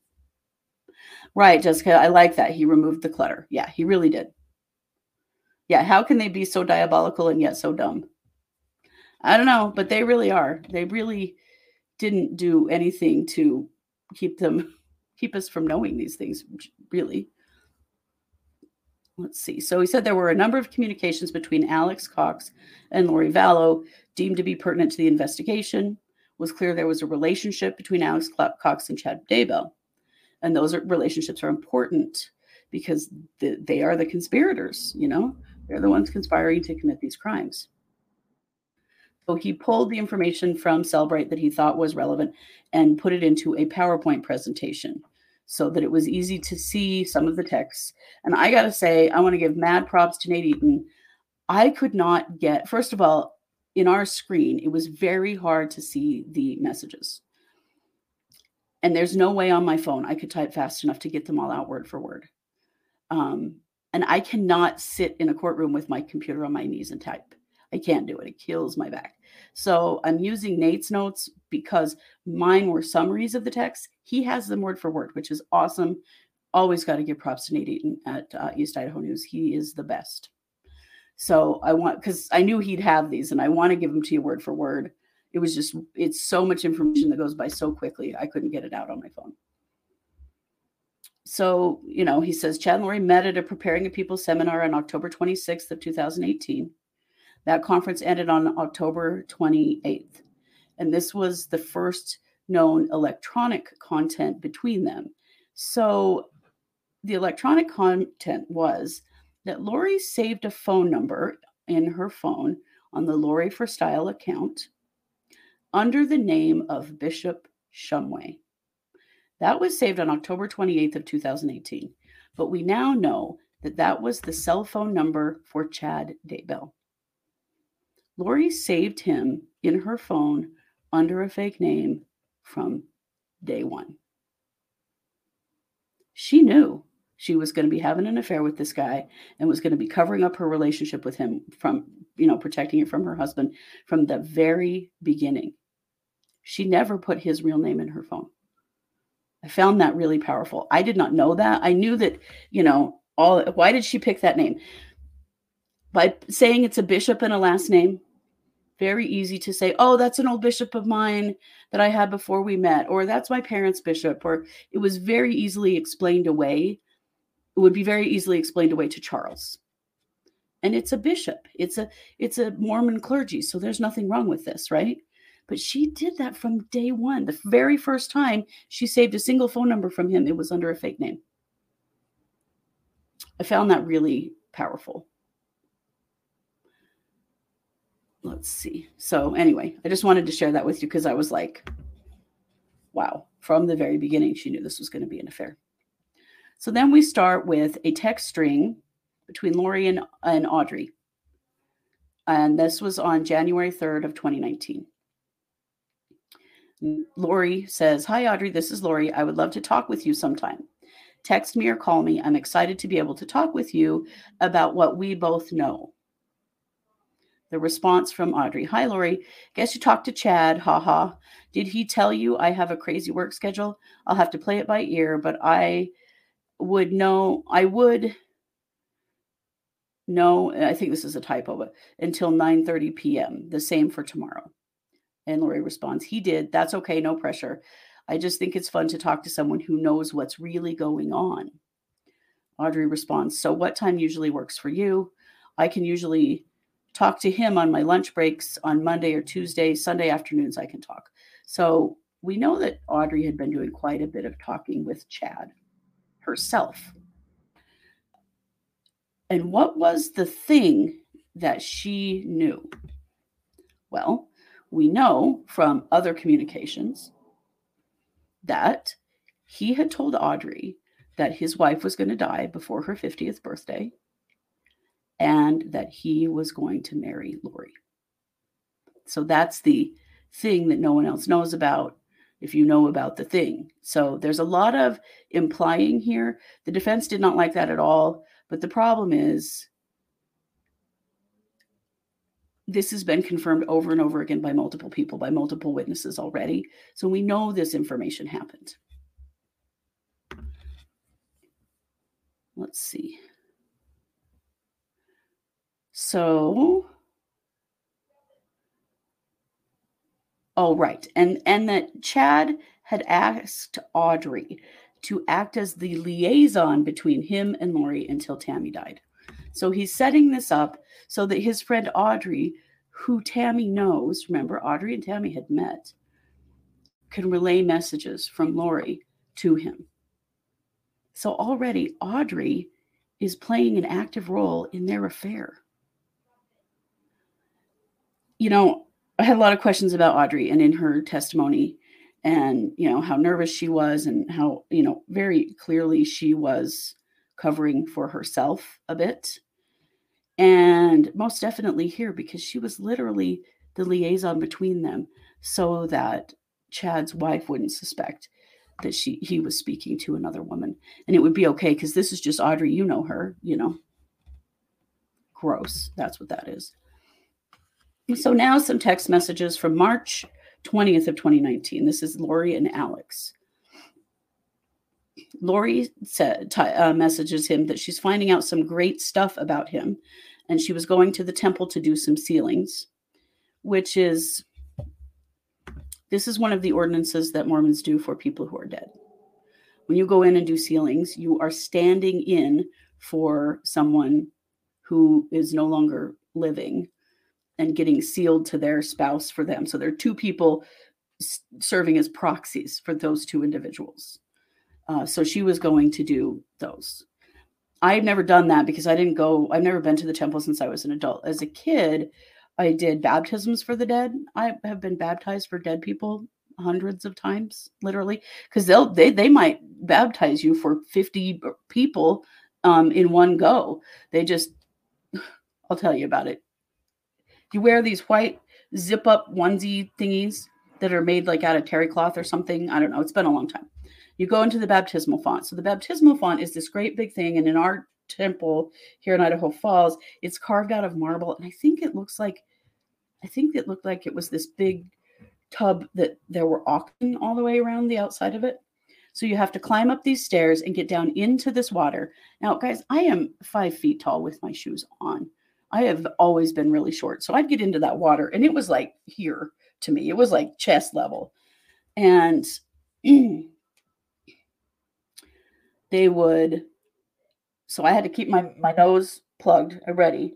Right, Jessica. I like that. He removed the clutter. Yeah, he really did. Yeah, how can they be so diabolical and yet so dumb? I don't know, but they really are. They really didn't do anything to keep them keep us from knowing these things really. Let's see. So he said there were a number of communications between Alex Cox and Lori Vallow deemed to be pertinent to the investigation. It was clear there was a relationship between Alex Cox and Chad Daybell. And those relationships are important because the, they are the conspirators, you know? They're the ones conspiring to commit these crimes. So he pulled the information from Cellebrite that he thought was relevant and put it into a PowerPoint presentation so that it was easy to see some of the texts. And I got to say, I want to give mad props to Nate Eaton. I could not get, first of all, in our screen, it was very hard to see the messages. And there's no way on my phone I could type fast enough to get them all out word for word. Um, and I cannot sit in a courtroom with my computer on my knees and type. I can't do it. It kills my back. So I'm using Nate's notes because mine were summaries of the text. He has them word for word, which is awesome. Always got to give props to Nate Eaton at uh, East Idaho News. He is the best. So I want because I knew he'd have these, and I want to give them to you word for word. It was just it's so much information that goes by so quickly. I couldn't get it out on my phone so, you know, he says Chad and Lori met at a Preparing a People seminar on October 26th of 2018. That conference ended on October 28th. And this was the first known electronic content between them. So the electronic content was that Lori saved a phone number in her phone on the Lori for Style account under the name of Bishop Shumway. That was saved on October 28th of 2018, but we now know that that was the cell phone number for Chad Daybell. Lori saved him in her phone under a fake name from day one. She knew she was going to be having an affair with this guy and was going to be covering up her relationship with him from, you know, protecting it from her husband from the very beginning. She never put his real name in her phone. I found that really powerful. I did not know that. I knew that, you know, all why did she pick that name? By saying it's a bishop and a last name, very easy to say, oh, that's an old bishop of mine that I had before we met, or that's my parents' bishop, or it was very easily explained away. It would be very easily explained away to Charles. And it's a bishop. It's a it's a Mormon clergy, so there's nothing wrong with this, right? But she did that from day one. The very first time she saved a single phone number from him, it was under a fake name. I found that really powerful. let's see. So, anyway, I just wanted to share that with you because I was like, wow, from the very beginning, she knew this was going to be an affair. So then we start with a text string between Lori and, and Audrey. And this was on January 3rd of 2019. Lori says, Hi, Audrey, this is Lori. I would love to talk with you sometime. Text me or call me. I'm excited to be able to talk with you about what we both know. The response from Audrey Hi, Lori. Guess you talked to Chad. Ha ha. Did he tell you I have a crazy work schedule? I'll have to play it by ear, but I would know, I would know, I think this is a typo, but until 9 30 p.m. The same for tomorrow. And Lori responds, He did. That's okay. No pressure. I just think it's fun to talk to someone who knows what's really going on. Audrey responds, So what time usually works for you? I can usually talk to him on my lunch breaks on Monday or Tuesday. Sunday afternoons, I can talk. So we know that Audrey had been doing quite a bit of talking with Chad herself. And what was the thing that she knew? Well, we know from other communications that he had told Audrey that his wife was going to die before her 50th birthday and that he was going to marry Lori. So that's the thing that no one else knows about if you know about the thing. So there's a lot of implying here. The defense did not like that at all. But the problem is, this has been confirmed over and over again by multiple people, by multiple witnesses already. So we know this information happened. Let's see. So, oh, right. And, and that Chad had asked Audrey to act as the liaison between him and Lori until Tammy died. So he's setting this up so that his friend Audrey, who Tammy knows, remember, Audrey and Tammy had met, can relay messages from Lori to him. So already Audrey is playing an active role in their affair you know, I had a lot of questions about Audrey and in her testimony and, you know, how nervous she was and how, you know, very clearly she was covering for herself a bit. And most definitely here because she was literally the liaison between them so that Chad's wife wouldn't suspect that she he was speaking to another woman and it would be okay because this is just Audrey you know her you know gross that's what that is so now some text messages from March 20th of 2019. This is Lori and Alex. Lori said, t- uh, messages him that she's finding out some great stuff about him, and she was going to the temple to do some sealings, which is this is one of the ordinances that Mormons do for people who are dead. When you go in and do sealings, you are standing in for someone who is no longer living and getting sealed to their spouse for them. So there are two people serving as proxies for those two individuals. Uh, so she was going to do those. I've never done that because I didn't go, I've never been to the temple since I was an adult. As a kid, I did baptisms for the dead. I have been baptized for dead people hundreds of times, literally, because they'll they they might baptize you for 50 people um, in one go. They just I'll tell you about it. You wear these white zip up onesie thingies that are made like out of terry cloth or something. I don't know. It's been a long time. You go into the baptismal font. So the baptismal font is this great big thing. And in our temple here in Idaho Falls, it's carved out of marble. And I think it looks like, I think it looked like it was this big tub that there were oxen all the way around the outside of it. So you have to climb up these stairs and get down into this water. Now, guys, I am five feet tall with my shoes on. I have always been really short. So I'd get into that water and it was like here to me. It was like chest level. And they would so I had to keep my my nose plugged ready.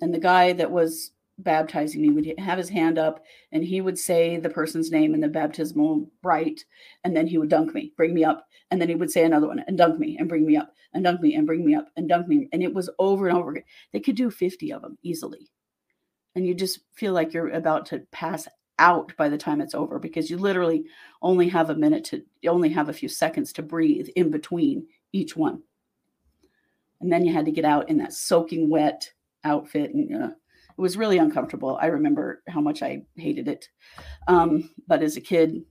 And the guy that was baptizing me would have his hand up and he would say the person's name in the baptismal rite and then he would dunk me bring me up. And then he would say another one and dunk me and bring me up and dunk me and bring me up and dunk me. And it was over and over again. They could do 50 of them easily. And you just feel like you're about to pass out by the time it's over because you literally only have a minute to only have a few seconds to breathe in between each one. And then you had to get out in that soaking wet outfit and uh, it was really uncomfortable. I remember how much i hated it. Um, but as a kid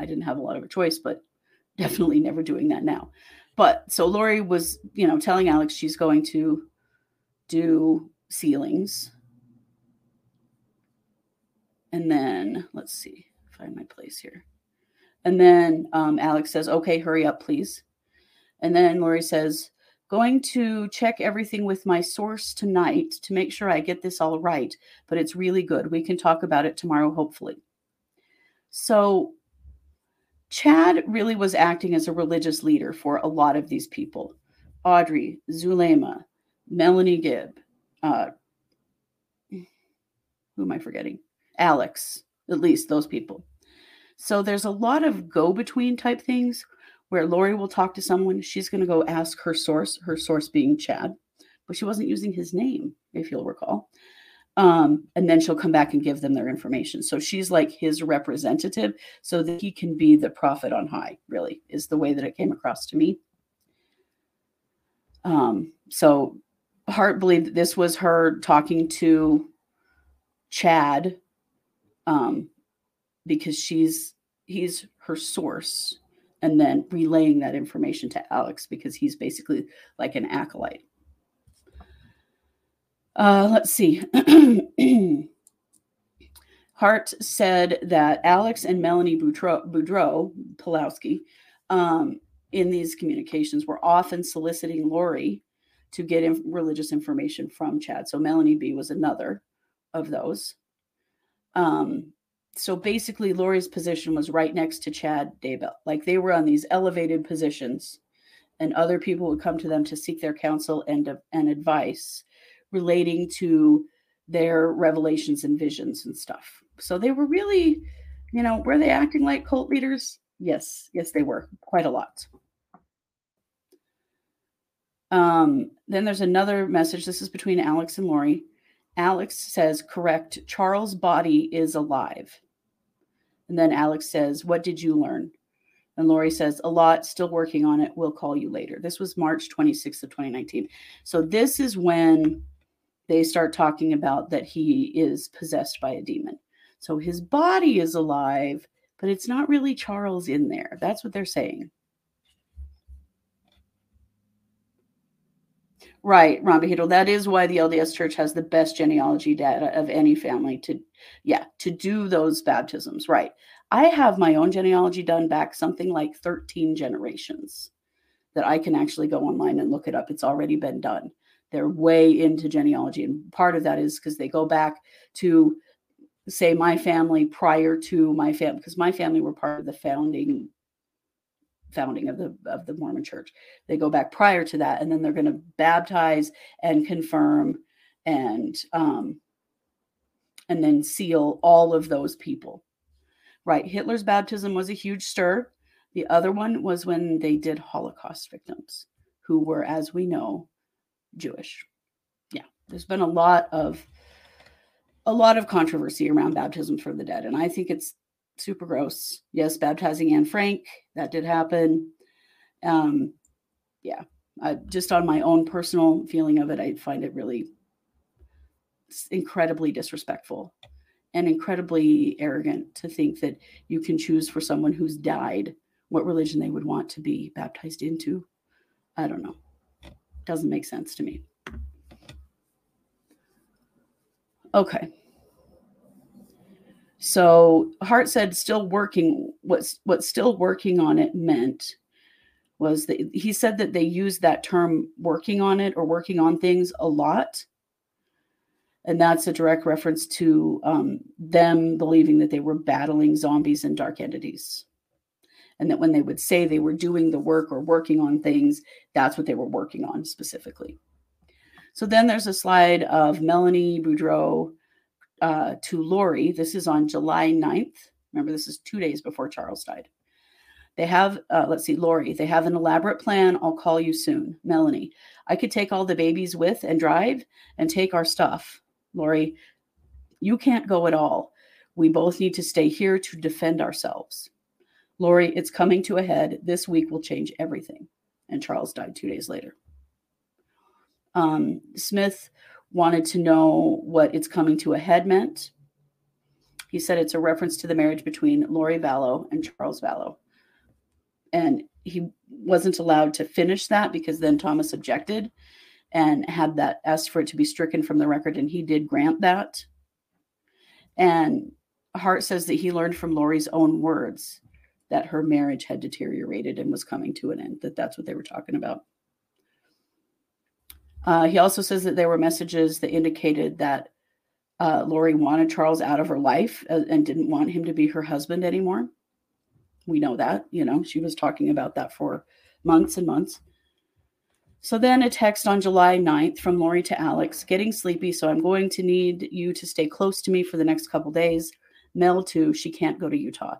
i didn't have a lot of a choice but definitely never doing that now. But so lori was you know telling alex she's going to do sealings and then let's see, find my place here. And then um, Alex says, okay, hurry up, please. And then Lori says, going to check everything with my source tonight to make sure I get this all right, but it's really good. We can talk about it tomorrow, hopefully. So Chad really was acting as a religious leader for a lot of these people Audrey, Zulema, Melanie Gibb. Uh, who am I forgetting? Alex, at least those people. So there's a lot of go between type things where Lori will talk to someone. She's going to go ask her source, her source being Chad, but she wasn't using his name, if you'll recall. Um, and then she'll come back and give them their information. So she's like his representative so that he can be the prophet on high, really, is the way that it came across to me. Um, so Hart believed that this was her talking to Chad um, because she's he's her source and then relaying that information to Alex because he's basically like an acolyte. Uh, let's see. Hart said that Alex and Melanie Boudreau, Pawlowski, um, in these communications were often soliciting Lori to get in, religious information from Chad. So Melanie B was another of those. Um, so basically, Lori's position was right next to Chad Daybell. Like they were on these elevated positions, and other people would come to them to seek their counsel and, and advice relating to their revelations and visions and stuff. So they were really, you know, were they acting like cult leaders? Yes, yes, they were quite a lot. Um, then there's another message. This is between Alex and Lori. Alex says, correct, Charles' body is alive. And then Alex says, What did you learn? And Lori says, A lot, still working on it. We'll call you later. This was March 26th of 2019. So this is when they start talking about that he is possessed by a demon. So his body is alive, but it's not really Charles in there. That's what they're saying. Right, Ron Behito. That is why the LDS Church has the best genealogy data of any family to, yeah, to do those baptisms. Right. I have my own genealogy done back something like 13 generations that I can actually go online and look it up. It's already been done. They're way into genealogy. And part of that is because they go back to, say, my family prior to my family, because my family were part of the founding founding of the of the Mormon Church. They go back prior to that, and then they're going to baptize and confirm and um, and then seal all of those people. Right. Hitler's baptism was a huge stir. The other one was when they did Holocaust victims who were, as we know, Jewish. Yeah, there's been a lot of a lot of controversy around baptism for the dead, and I think it's super gross. Yes, baptizing Anne Frank that did happen. Um, yeah, I, just on my own personal feeling of it, I find it really incredibly disrespectful and incredibly arrogant to think that you can choose for someone who's died what religion they would want to be baptized into. I don't know. Doesn't make sense to me. Okay. So Hart said still working what's what still working on it meant was that he said that they used that term working on it or working on things a lot. And that's a direct reference to um, them believing that they were battling zombies and dark entities. And that when they would say they were doing the work or working on things that's what they were working on specifically. So then there's a slide of melanie boudreau uh, to lori this is on july 9th remember this is two days before charles died they have uh, let's see lori they have an elaborate plan i'll call you soon melanie i could take all the babies with and drive and take our stuff Lori, you can't go at all. We both need to stay here to defend ourselves. Lori, it's coming to a head. This week will change everything. And Charles died two days later. Um, Smith wanted to know what it's coming to a head meant. He said it's a reference to the marriage between Lori Vallow and Charles Vallow. And he wasn't allowed to finish that because then Thomas objected and had that asked for it to be stricken from the record, and he did grant that. And Hart says that he learned from Lori's own words that her marriage had deteriorated and was coming to an end, that that's what they were talking about. Uh, he also says that there were messages that indicated that uh, Lori wanted Charles out of her life uh, and didn't want him to be her husband anymore. We know that, you know, she was talking about that for months and months. So then a text on July 9th from Lori to Alex, getting sleepy, so I'm going to need you to stay close to me for the next couple days. Mel too, she can't go to Utah.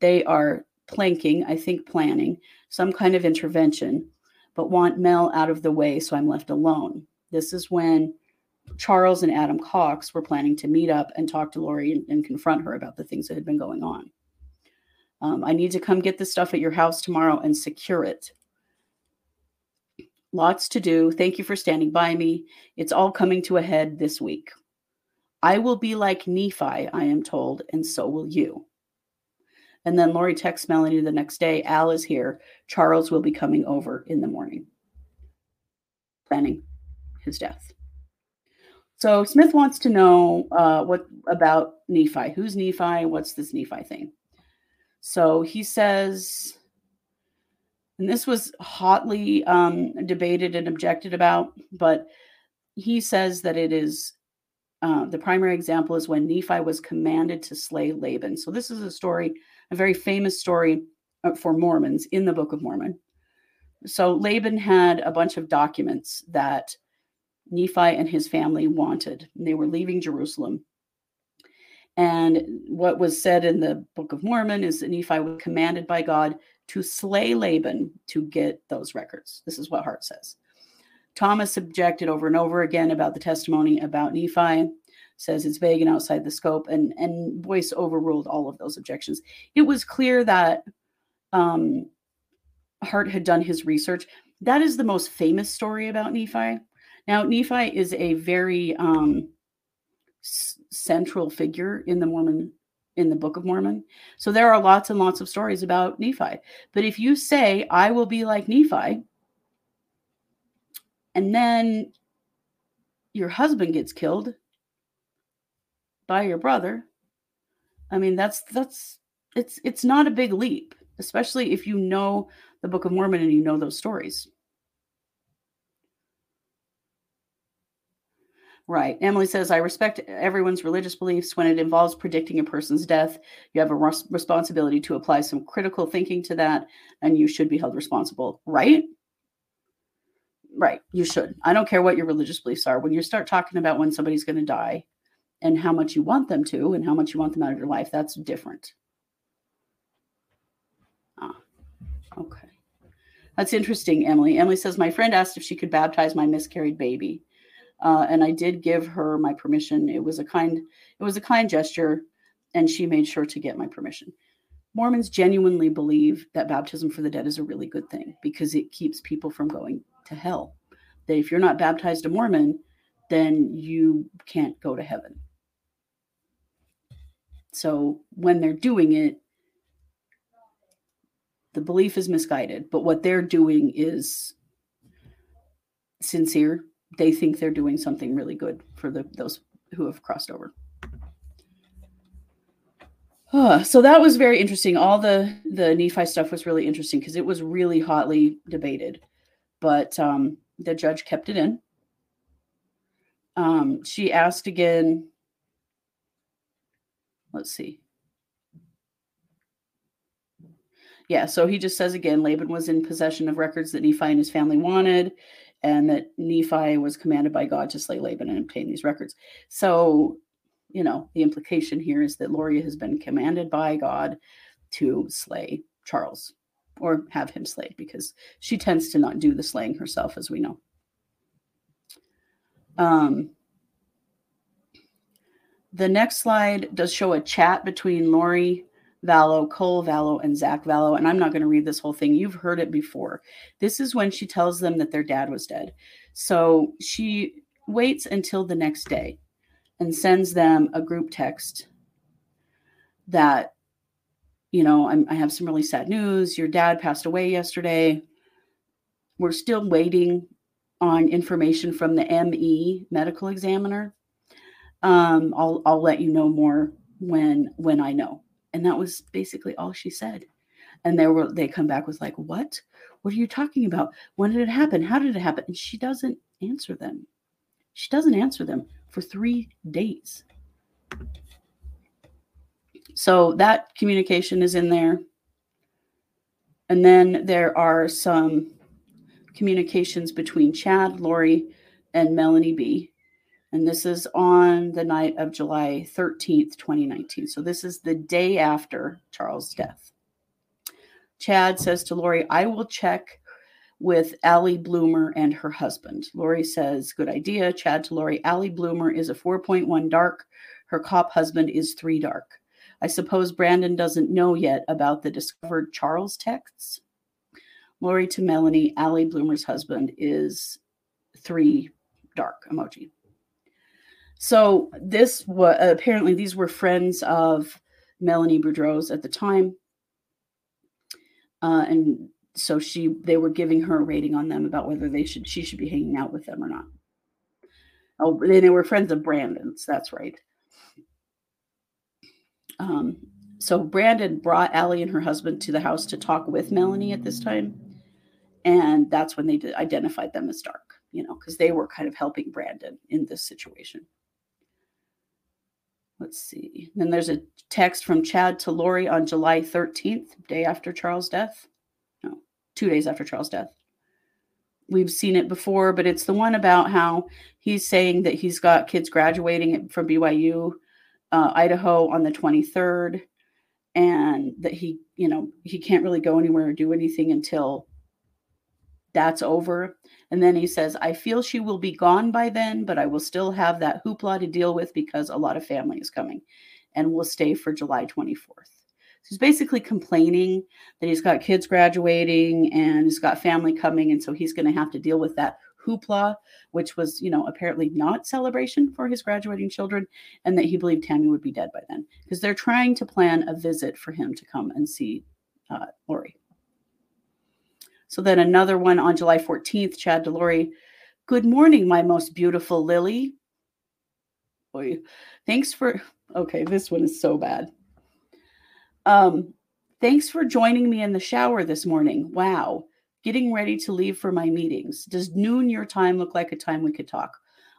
They are planking, I think planning, some kind of intervention, but want Mel out of the way so I'm left alone. This is when Charles and Adam Cox were planning to meet up and talk to Lori and, and confront her about the things that had been going on. Um, I need to come get the stuff at your house tomorrow and secure it. Lots to do. Thank you for standing by me. It's all coming to a head this week. I will be like Nephi, I am told, and so will you. And then Lori texts Melanie the next day Al is here. Charles will be coming over in the morning, planning his death. So Smith wants to know uh, what about Nephi. Who's Nephi? What's this Nephi thing? So he says and this was hotly um, debated and objected about, but he says that it is uh, the primary example is when Nephi was commanded to slay Laban. So this is a story, a very famous story uh, for Mormons in the Book of Mormon. So Laban had a bunch of documents that Nephi and his family wanted. They were leaving Jerusalem. And what was said in the Book of Mormon is that Nephi was commanded by God to slay Laban to get those records. This is what Hart says. Thomas objected over and over again about the testimony about Nephi, says it's vague and outside the scope, and, and Boyce overruled all of those objections. It was clear that um, Hart had done his research. That is the most famous story about Nephi. Now, Nephi is a very um, s- central figure in the Mormon in the Book of Mormon. So there are lots and lots of stories about Nephi. But if you say, I will be like Nephi, and then your husband gets killed by your brother, I mean that's that's it's it's not a big leap, especially if you know the Book of Mormon and you know those stories. Right. Emily says, I respect everyone's religious beliefs. When it involves predicting a person's death, you have a res- responsibility to apply some critical thinking to that, and you should be held responsible. Right? Right. You should. I don't care what your religious beliefs are. When you start talking about when somebody's going to die and how much you want them to and how much you want them out of your life, that's different. Ah, okay. That's interesting, Emily. Emily says, My friend asked if she could baptize my miscarried baby. Uh, and I did give her my permission. It was a kind, it was a kind gesture, and she made sure to get my permission. Mormons genuinely believe that baptism for the dead is a really good thing because it keeps people from going to hell. That if you're not baptized a Mormon, then you can't go to heaven. So when they're doing it, the belief is misguided, but what they're doing is sincere. They think they're doing something really good for the those who have crossed over. Uh, so that was very interesting. All the the Nephi stuff was really interesting because it was really hotly debated, but um, the judge kept it in. Um, she asked again. Let's see. Yeah, so he just says again Laban was in possession of records that Nephi and his family wanted, and that Nephi was commanded by God to slay Laban and obtain these records. So, you know, the implication here is that Loria has been commanded by God to slay Charles or have him slayed because she tends to not do the slaying herself, as we know. Um, the next slide does show a chat between Lori Vallow, Cole Vallow, and Zach Vallow. And I'm not going to read this whole thing. You've heard it before. This is when she tells them that their dad was dead. So she waits until the next day and sends them a group text that, you know, I'm, i have some really sad news. Your dad passed away yesterday. We're still waiting on information from the ME medical examiner. Um, I'll I'll let you know more when when I know. And that was basically all she said. And they were they come back with like what? What are you talking about? When did it happen? How did it happen? And she doesn't answer them. She doesn't answer them for three days. So that communication is in there. And then there are some communications between chad lori and melanie b and this is on the night of July 13th, 2019. So this is the day after Charles' mm-hmm. death. Chad says to Lori, I will check with Allie Bloomer and her husband. Lori says, Good idea. Chad to Lori, Allie Bloomer is a 4.1 dark. Her cop husband is 3 dark. I suppose Brandon doesn't know yet about the discovered Charles texts. Lori to Melanie, Allie Bloomer's husband is 3 dark emoji. So this was apparently these were friends of Melanie Boudreau's at the time, uh, and so she they were giving her a rating on them about whether they should she should be hanging out with them or not. Oh, they were friends of Brandon's. That's right. Um, so Brandon brought Allie and her husband to the house to talk with Melanie at this time, and that's when they identified them as dark. You know, because they were kind of helping Brandon in this situation let's see. Then there's a text from Chad to Lori on July 13th, day after Charles' death. No, two days after Charles' death. We've seen it before, but it's the one about how he's saying that he's got kids graduating from BYU, uh, Idaho on the 23rd, and that he, you know, he can't really go anywhere or do anything until that's over. And then he says, I feel she will be gone by then, but I will still have that hoopla to deal with because a lot of family is coming and will stay for July 24th. So he's basically complaining that he's got kids graduating and he's got family coming. And so he's going to have to deal with that hoopla, which was, you know, apparently not celebration for his graduating children, and that he believed Tammy would be dead by then because they're trying to plan a visit for him to come and see uh, Lori. So then another one on July 14th, Chad to Lori. Good morning, my most beautiful Lily. Boy, thanks for okay, this one is so bad. Um, thanks for joining me in the shower this morning. Wow. Getting ready to leave for my meetings. Does noon your time look like a time we could talk?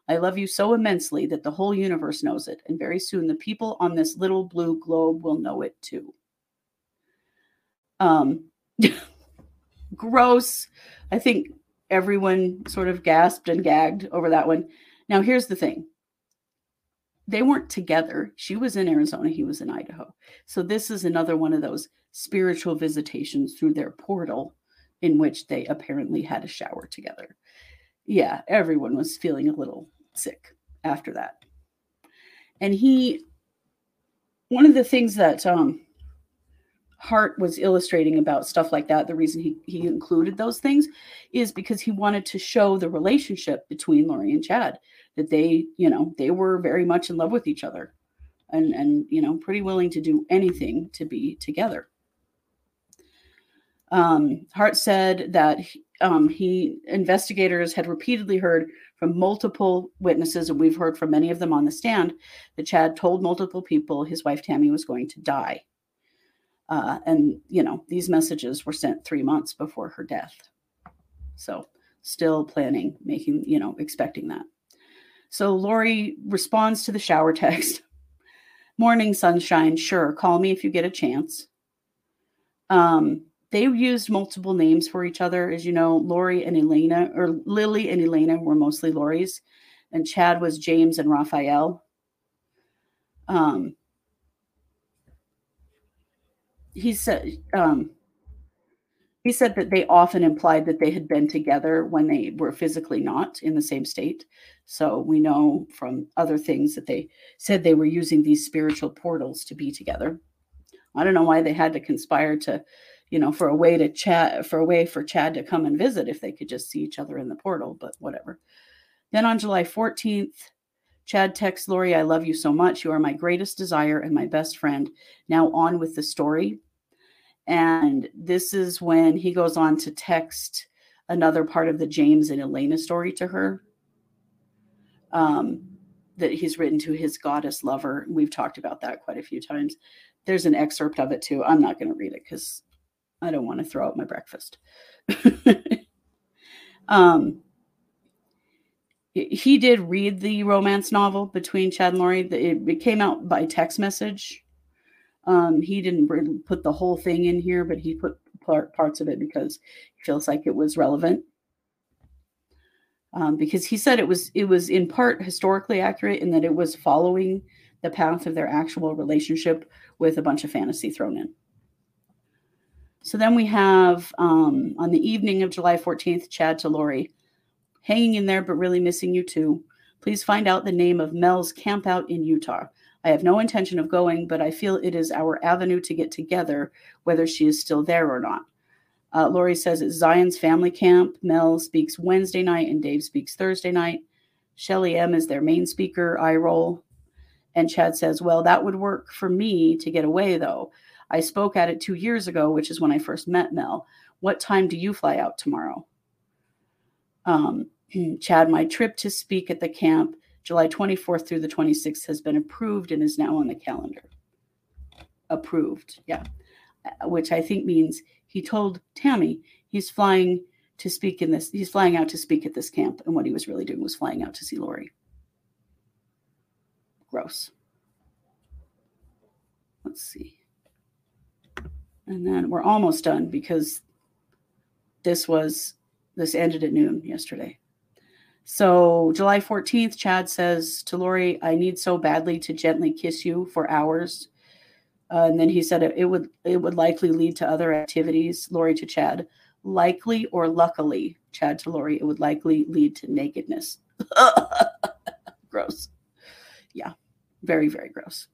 I love you so immensely that the whole universe knows it, and very soon the people on this little blue globe will know it too. Um gross. I think everyone sort of gasped and gagged over that one. Now, here's the thing they weren't together. She was in Arizona, he was in Idaho. So, this is another one of those spiritual visitations through their portal, in which they apparently had a shower together. Yeah, everyone was feeling a little sick after that. And he, one of the things that um, Hart was illustrating about stuff like that, the reason he, he included those things is because he wanted to show the relationship between Lori and Chad, that they, you know, they were very much in love with each other and, and you know, pretty willing to do anything to be together. Um, Hart said that um, he investigators had repeatedly heard from multiple witnesses, and we've heard from many of them on the stand, that Chad told multiple people his wife Tammy was going to die. Uh, and, you know, these messages were sent three months before her death. So, still planning, making, you know, expecting that. So, Lori responds to the shower text Morning, sunshine. Sure, call me if you get a chance. Um, they used multiple names for each other. As you know, Lori and Elena, or Lily and Elena were mostly Lori's, and Chad was James and Raphael. Um, he said um, he said that they often implied that they had been together when they were physically not in the same state. So we know from other things that they said they were using these spiritual portals to be together. I don't know why they had to conspire to, you know, for a way to chat, for a way for Chad to come and visit if they could just see each other in the portal, but whatever. Then on July 14th, Chad texts Lori, I love you so much. You are my greatest desire and my best friend. Now on with the story. And this is when he goes on to text another part of the James and Elena story to her um, that he's written to his goddess lover. We've talked about that quite a few times. There's an excerpt of it too. I'm not going to read it because I don't want to throw up my breakfast. um, he did read the romance novel between Chad and. It, it came out by text message. Um, he didn't put the whole thing in here, but he put part, parts of it because he feels like it was relevant. Um, because he said it was it was in part historically accurate and that it was following the path of their actual relationship with a bunch of fantasy thrown in. So then we have um, on the evening of July 14th, Chad to Lori hanging in there, but really missing you too. Please find out the name of Mel's campout in Utah. I have no intention of going, but I feel it is our avenue to get together, whether she is still there or not. Uh, Lori says it's Zion's family camp. Mel speaks Wednesday night and Dave speaks Thursday night. Shelly M is their main speaker. I roll. And Chad says, Well, that would work for me to get away, though. I spoke at it two years ago, which is when I first met Mel. What time do you fly out tomorrow? Um, Chad, my trip to speak at the camp, July 24th through the 26th, has been approved and is now on the calendar. Approved, yeah. Uh, which I think means he told Tammy he's flying to speak in this, he's flying out to speak at this camp. And what he was really doing was flying out to see Lori. Gross. Let's see. And then we're almost done because this was, this ended at noon yesterday. So July 14th, Chad says to Lori, I need so badly to gently kiss you for hours. Uh, and then he said it, it, would it would likely lead to other activities. Lori to Chad, likely or luckily, Chad to Lori, it would likely lead to nakedness. gross. Yeah, very, very gross.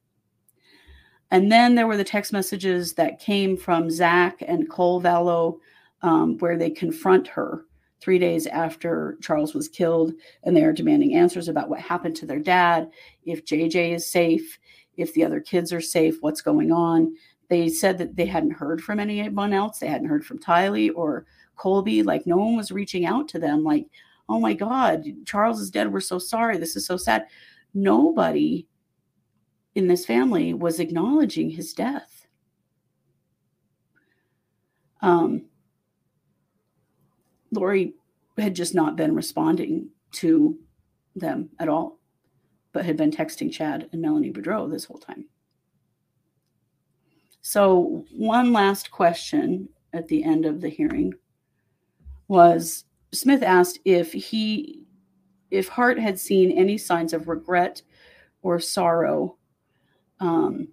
And then there were the text messages that came from Zach and Cole Vallow, um, where they confront her three days after Charles was killed, and they are demanding answers about what happened to their dad, if JJ is safe, if the other kids are safe, what's going on. They said that they hadn't heard from anyone else. They hadn't heard from Tylee or Colby. Like no one was reaching out to them. Like, oh my God, Charles is dead. We're so sorry. This is so sad. Nobody in this family was acknowledging his death. Um, Lori had just not been responding to them at all, but had been texting Chad and Melanie Boudreaux this whole time. So, one last question at the end of the hearing was Smith asked if he, if Hart had seen any signs of regret or sorrow um,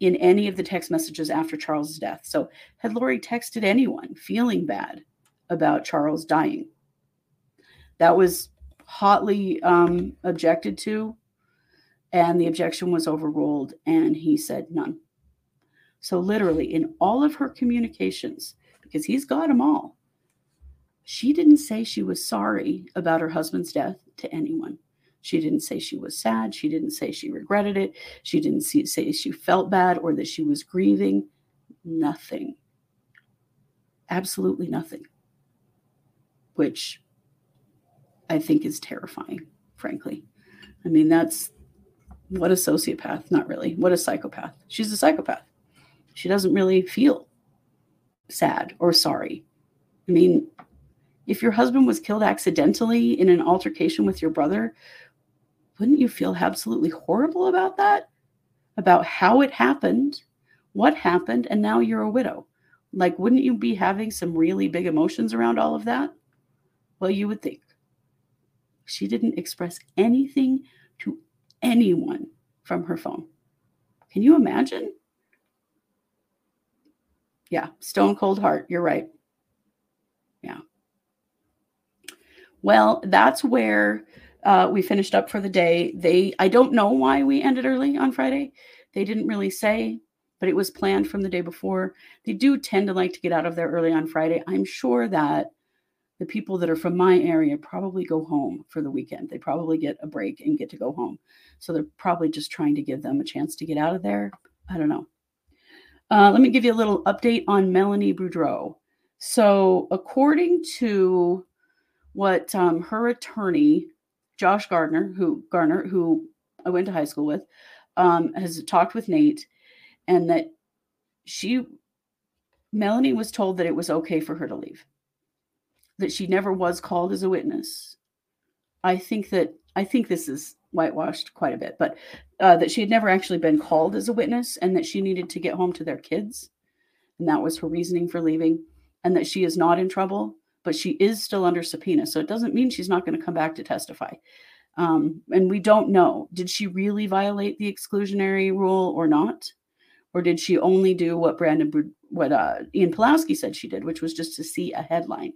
in any of the text messages after Charles's death. So, had Lori texted anyone feeling bad about Charles dying? That was hotly um, objected to, and the objection was overruled, and he said none. So, literally, in all of her communications, because he's got them all, she didn't say she was sorry about her husband's death to anyone. She didn't say she was sad. She didn't say she regretted it. She didn't see, say she felt bad or that she was grieving. Nothing. Absolutely nothing. Which I think is terrifying, frankly. I mean, that's what a sociopath, not really. What a psychopath. She's a psychopath. She doesn't really feel sad or sorry. I mean, if your husband was killed accidentally in an altercation with your brother, wouldn't you feel absolutely horrible about that? About how it happened, what happened, and now you're a widow. Like, wouldn't you be having some really big emotions around all of that? Well, you would think. She didn't express anything to anyone from her phone. Can you imagine? Yeah, stone cold heart. You're right. Yeah. Well, that's where uh, we finished up for the day. They, I don't know why we ended early on Friday. They didn't really say, but it was planned from the day before. They do tend to like to get out of there early on Friday. I'm sure that the people that are from my area probably go home for the weekend. They probably get a break and get to go home. So they're probably just trying to give them a chance to get out of there. I don't know. Uh, let me give you a little update on Melanie Boudreaux. So, according to what um, her attorney Josh Gardner, who Garner, who I went to high school with, um, has talked with Nate, and that she, Melanie, was told that it was okay for her to leave, that she never was called as a witness. I think that I think this is whitewashed quite a bit, but uh, that she had never actually been called as a witness, and that she needed to get home to their kids, and that was her reasoning for leaving, and that she is not in trouble but she is still under subpoena. So it doesn't mean she's not going to come back to testify. Um, and we don't know did she really violate the exclusionary rule or not? Or did she only do what Brandon, what uh, Ian Pawlowski said she did, which was just to see a headline?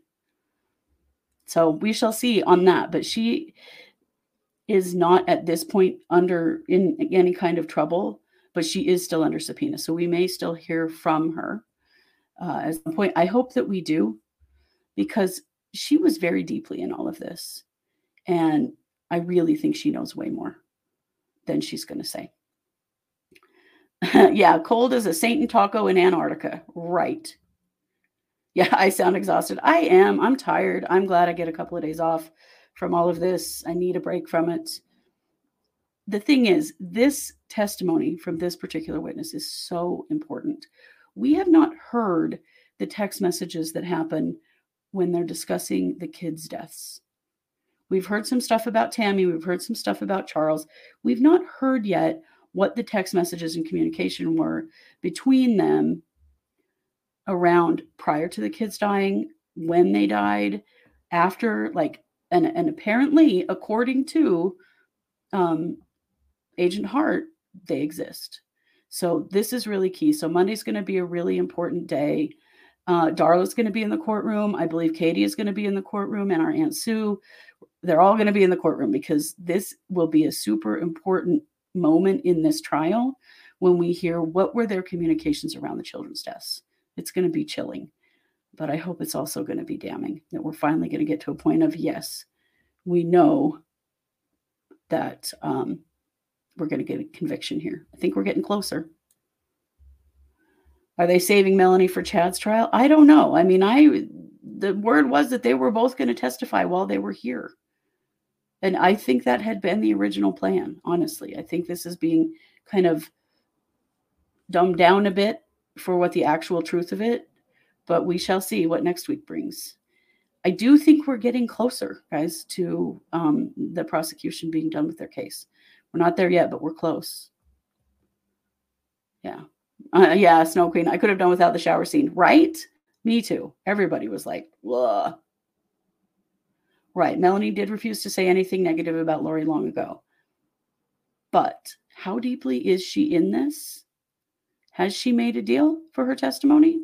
So we shall see on that. But she is not at this point under in any kind of trouble, but she is still under subpoena. So we may still hear from her. Uh, at some point, I hope that we do because she was very deeply in all of this. And I really think she knows way more than she's going to say. yeah, cold as a Saint and taco in Antarctica. Right. Yeah, I sound exhausted. I am. I'm tired. I'm glad I get a couple of days off from all of this. I need a break from it. The thing is, this testimony from this particular witness is so important. We have not heard the text messages that happen when they're discussing the kids' deaths. We've heard some stuff about Tammy, we've heard some stuff about Charles. We've not heard yet what the text messages and communication were between them around prior to the kids dying, when they died, after, like, and, and apparently, according to um, Agent Hart, they exist. So this is really key. So Monday's going to be a really important day. Uh, Darla's going to be in the courtroom. I believe Katie is going to be in the courtroom, and our Aunt Sue. They're all going to be in the courtroom because this will be a super important moment in this trial when we hear what were their communications around the children's deaths. It's going to be chilling, but I hope it's also going to be damning that we're finally going to get to a point of yes, we know that um, we're going to get a conviction here. I think we're getting closer. Are they saving Melanie for Chad's trial? I don't know. I mean, I the word was that they were both going to testify while they were here. And I think that had been the original plan, honestly. I think this is being kind of dumbed down a bit for what the actual truth of it, but we shall see what next week brings. I do think we're getting closer, guys, to um, the prosecution being done with their case. We're not there yet, but we're close. Yeah. Uh, yeah, Snow Queen. I could have done without the shower scene, right? Me too. Everybody was like, "Whoa." Right. Melanie did refuse to say anything negative about Lori long ago. But how deeply is she in this? Has she made a deal for her testimony?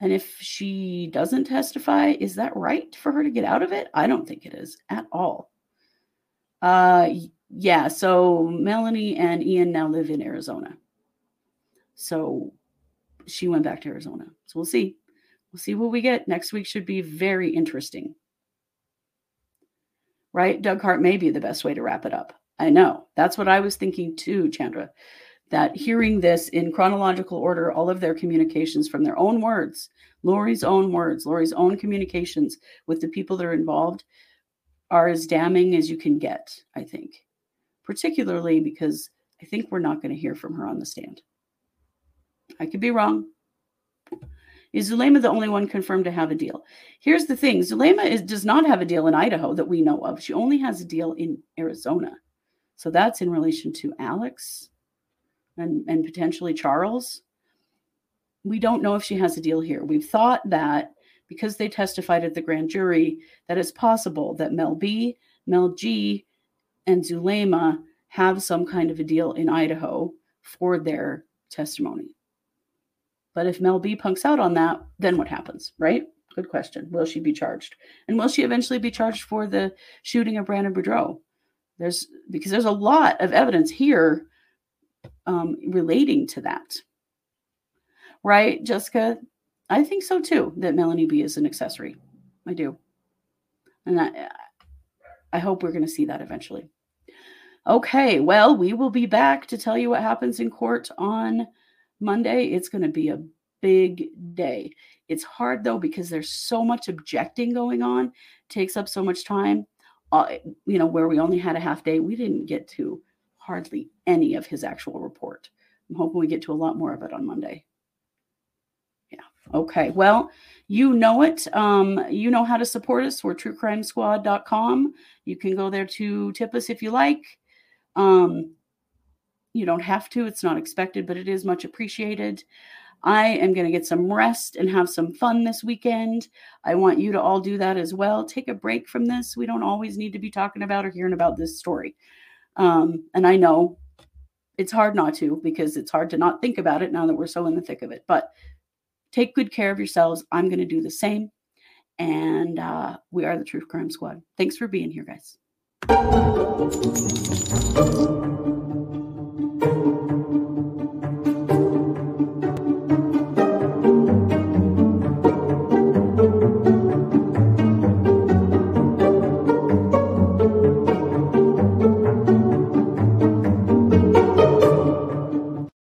And if she doesn't testify, is that right for her to get out of it? I don't think it is at all. Uh, yeah. So Melanie and Ian now live in Arizona. So she went back to Arizona. So we'll see. We'll see what we get. Next week should be very interesting. Right? Doug Hart may be the best way to wrap it up. I know. That's what I was thinking too, Chandra that hearing this in chronological order, all of their communications from their own words, Lori's own words, Lori's own communications with the people that are involved are as damning as you can get, I think, particularly because I think we're not going to hear from her on the stand. I could be wrong. Is Zulema the only one confirmed to have a deal? Here's the thing Zulema is, does not have a deal in Idaho that we know of. She only has a deal in Arizona. So that's in relation to Alex and, and potentially Charles. We don't know if she has a deal here. We've thought that because they testified at the grand jury, that it's possible that Mel B, Mel G, and Zulema have some kind of a deal in Idaho for their testimony. But if Mel B punks out on that, then what happens, right? Good question. Will she be charged? And will she eventually be charged for the shooting of Brandon Boudreaux? There's because there's a lot of evidence here um, relating to that. Right, Jessica? I think so too, that Melanie B is an accessory. I do. And I, I hope we're going to see that eventually. Okay, well, we will be back to tell you what happens in court on Monday. It's going to be a big day. It's hard though because there's so much objecting going on, takes up so much time. Uh, you know, where we only had a half day, we didn't get to hardly any of his actual report. I'm hoping we get to a lot more of it on Monday. Yeah. Okay. Well, you know it. Um, you know how to support us. We're truecrimesquad.com. You can go there to tip us if you like. Um, you don't have to, it's not expected, but it is much appreciated. I am going to get some rest and have some fun this weekend. I want you to all do that as well. Take a break from this. We don't always need to be talking about or hearing about this story. Um, and I know it's hard not to because it's hard to not think about it now that we're so in the thick of it. But take good care of yourselves. I'm going to do the same. And uh, we are the True Crime Squad. Thanks for being here, guys.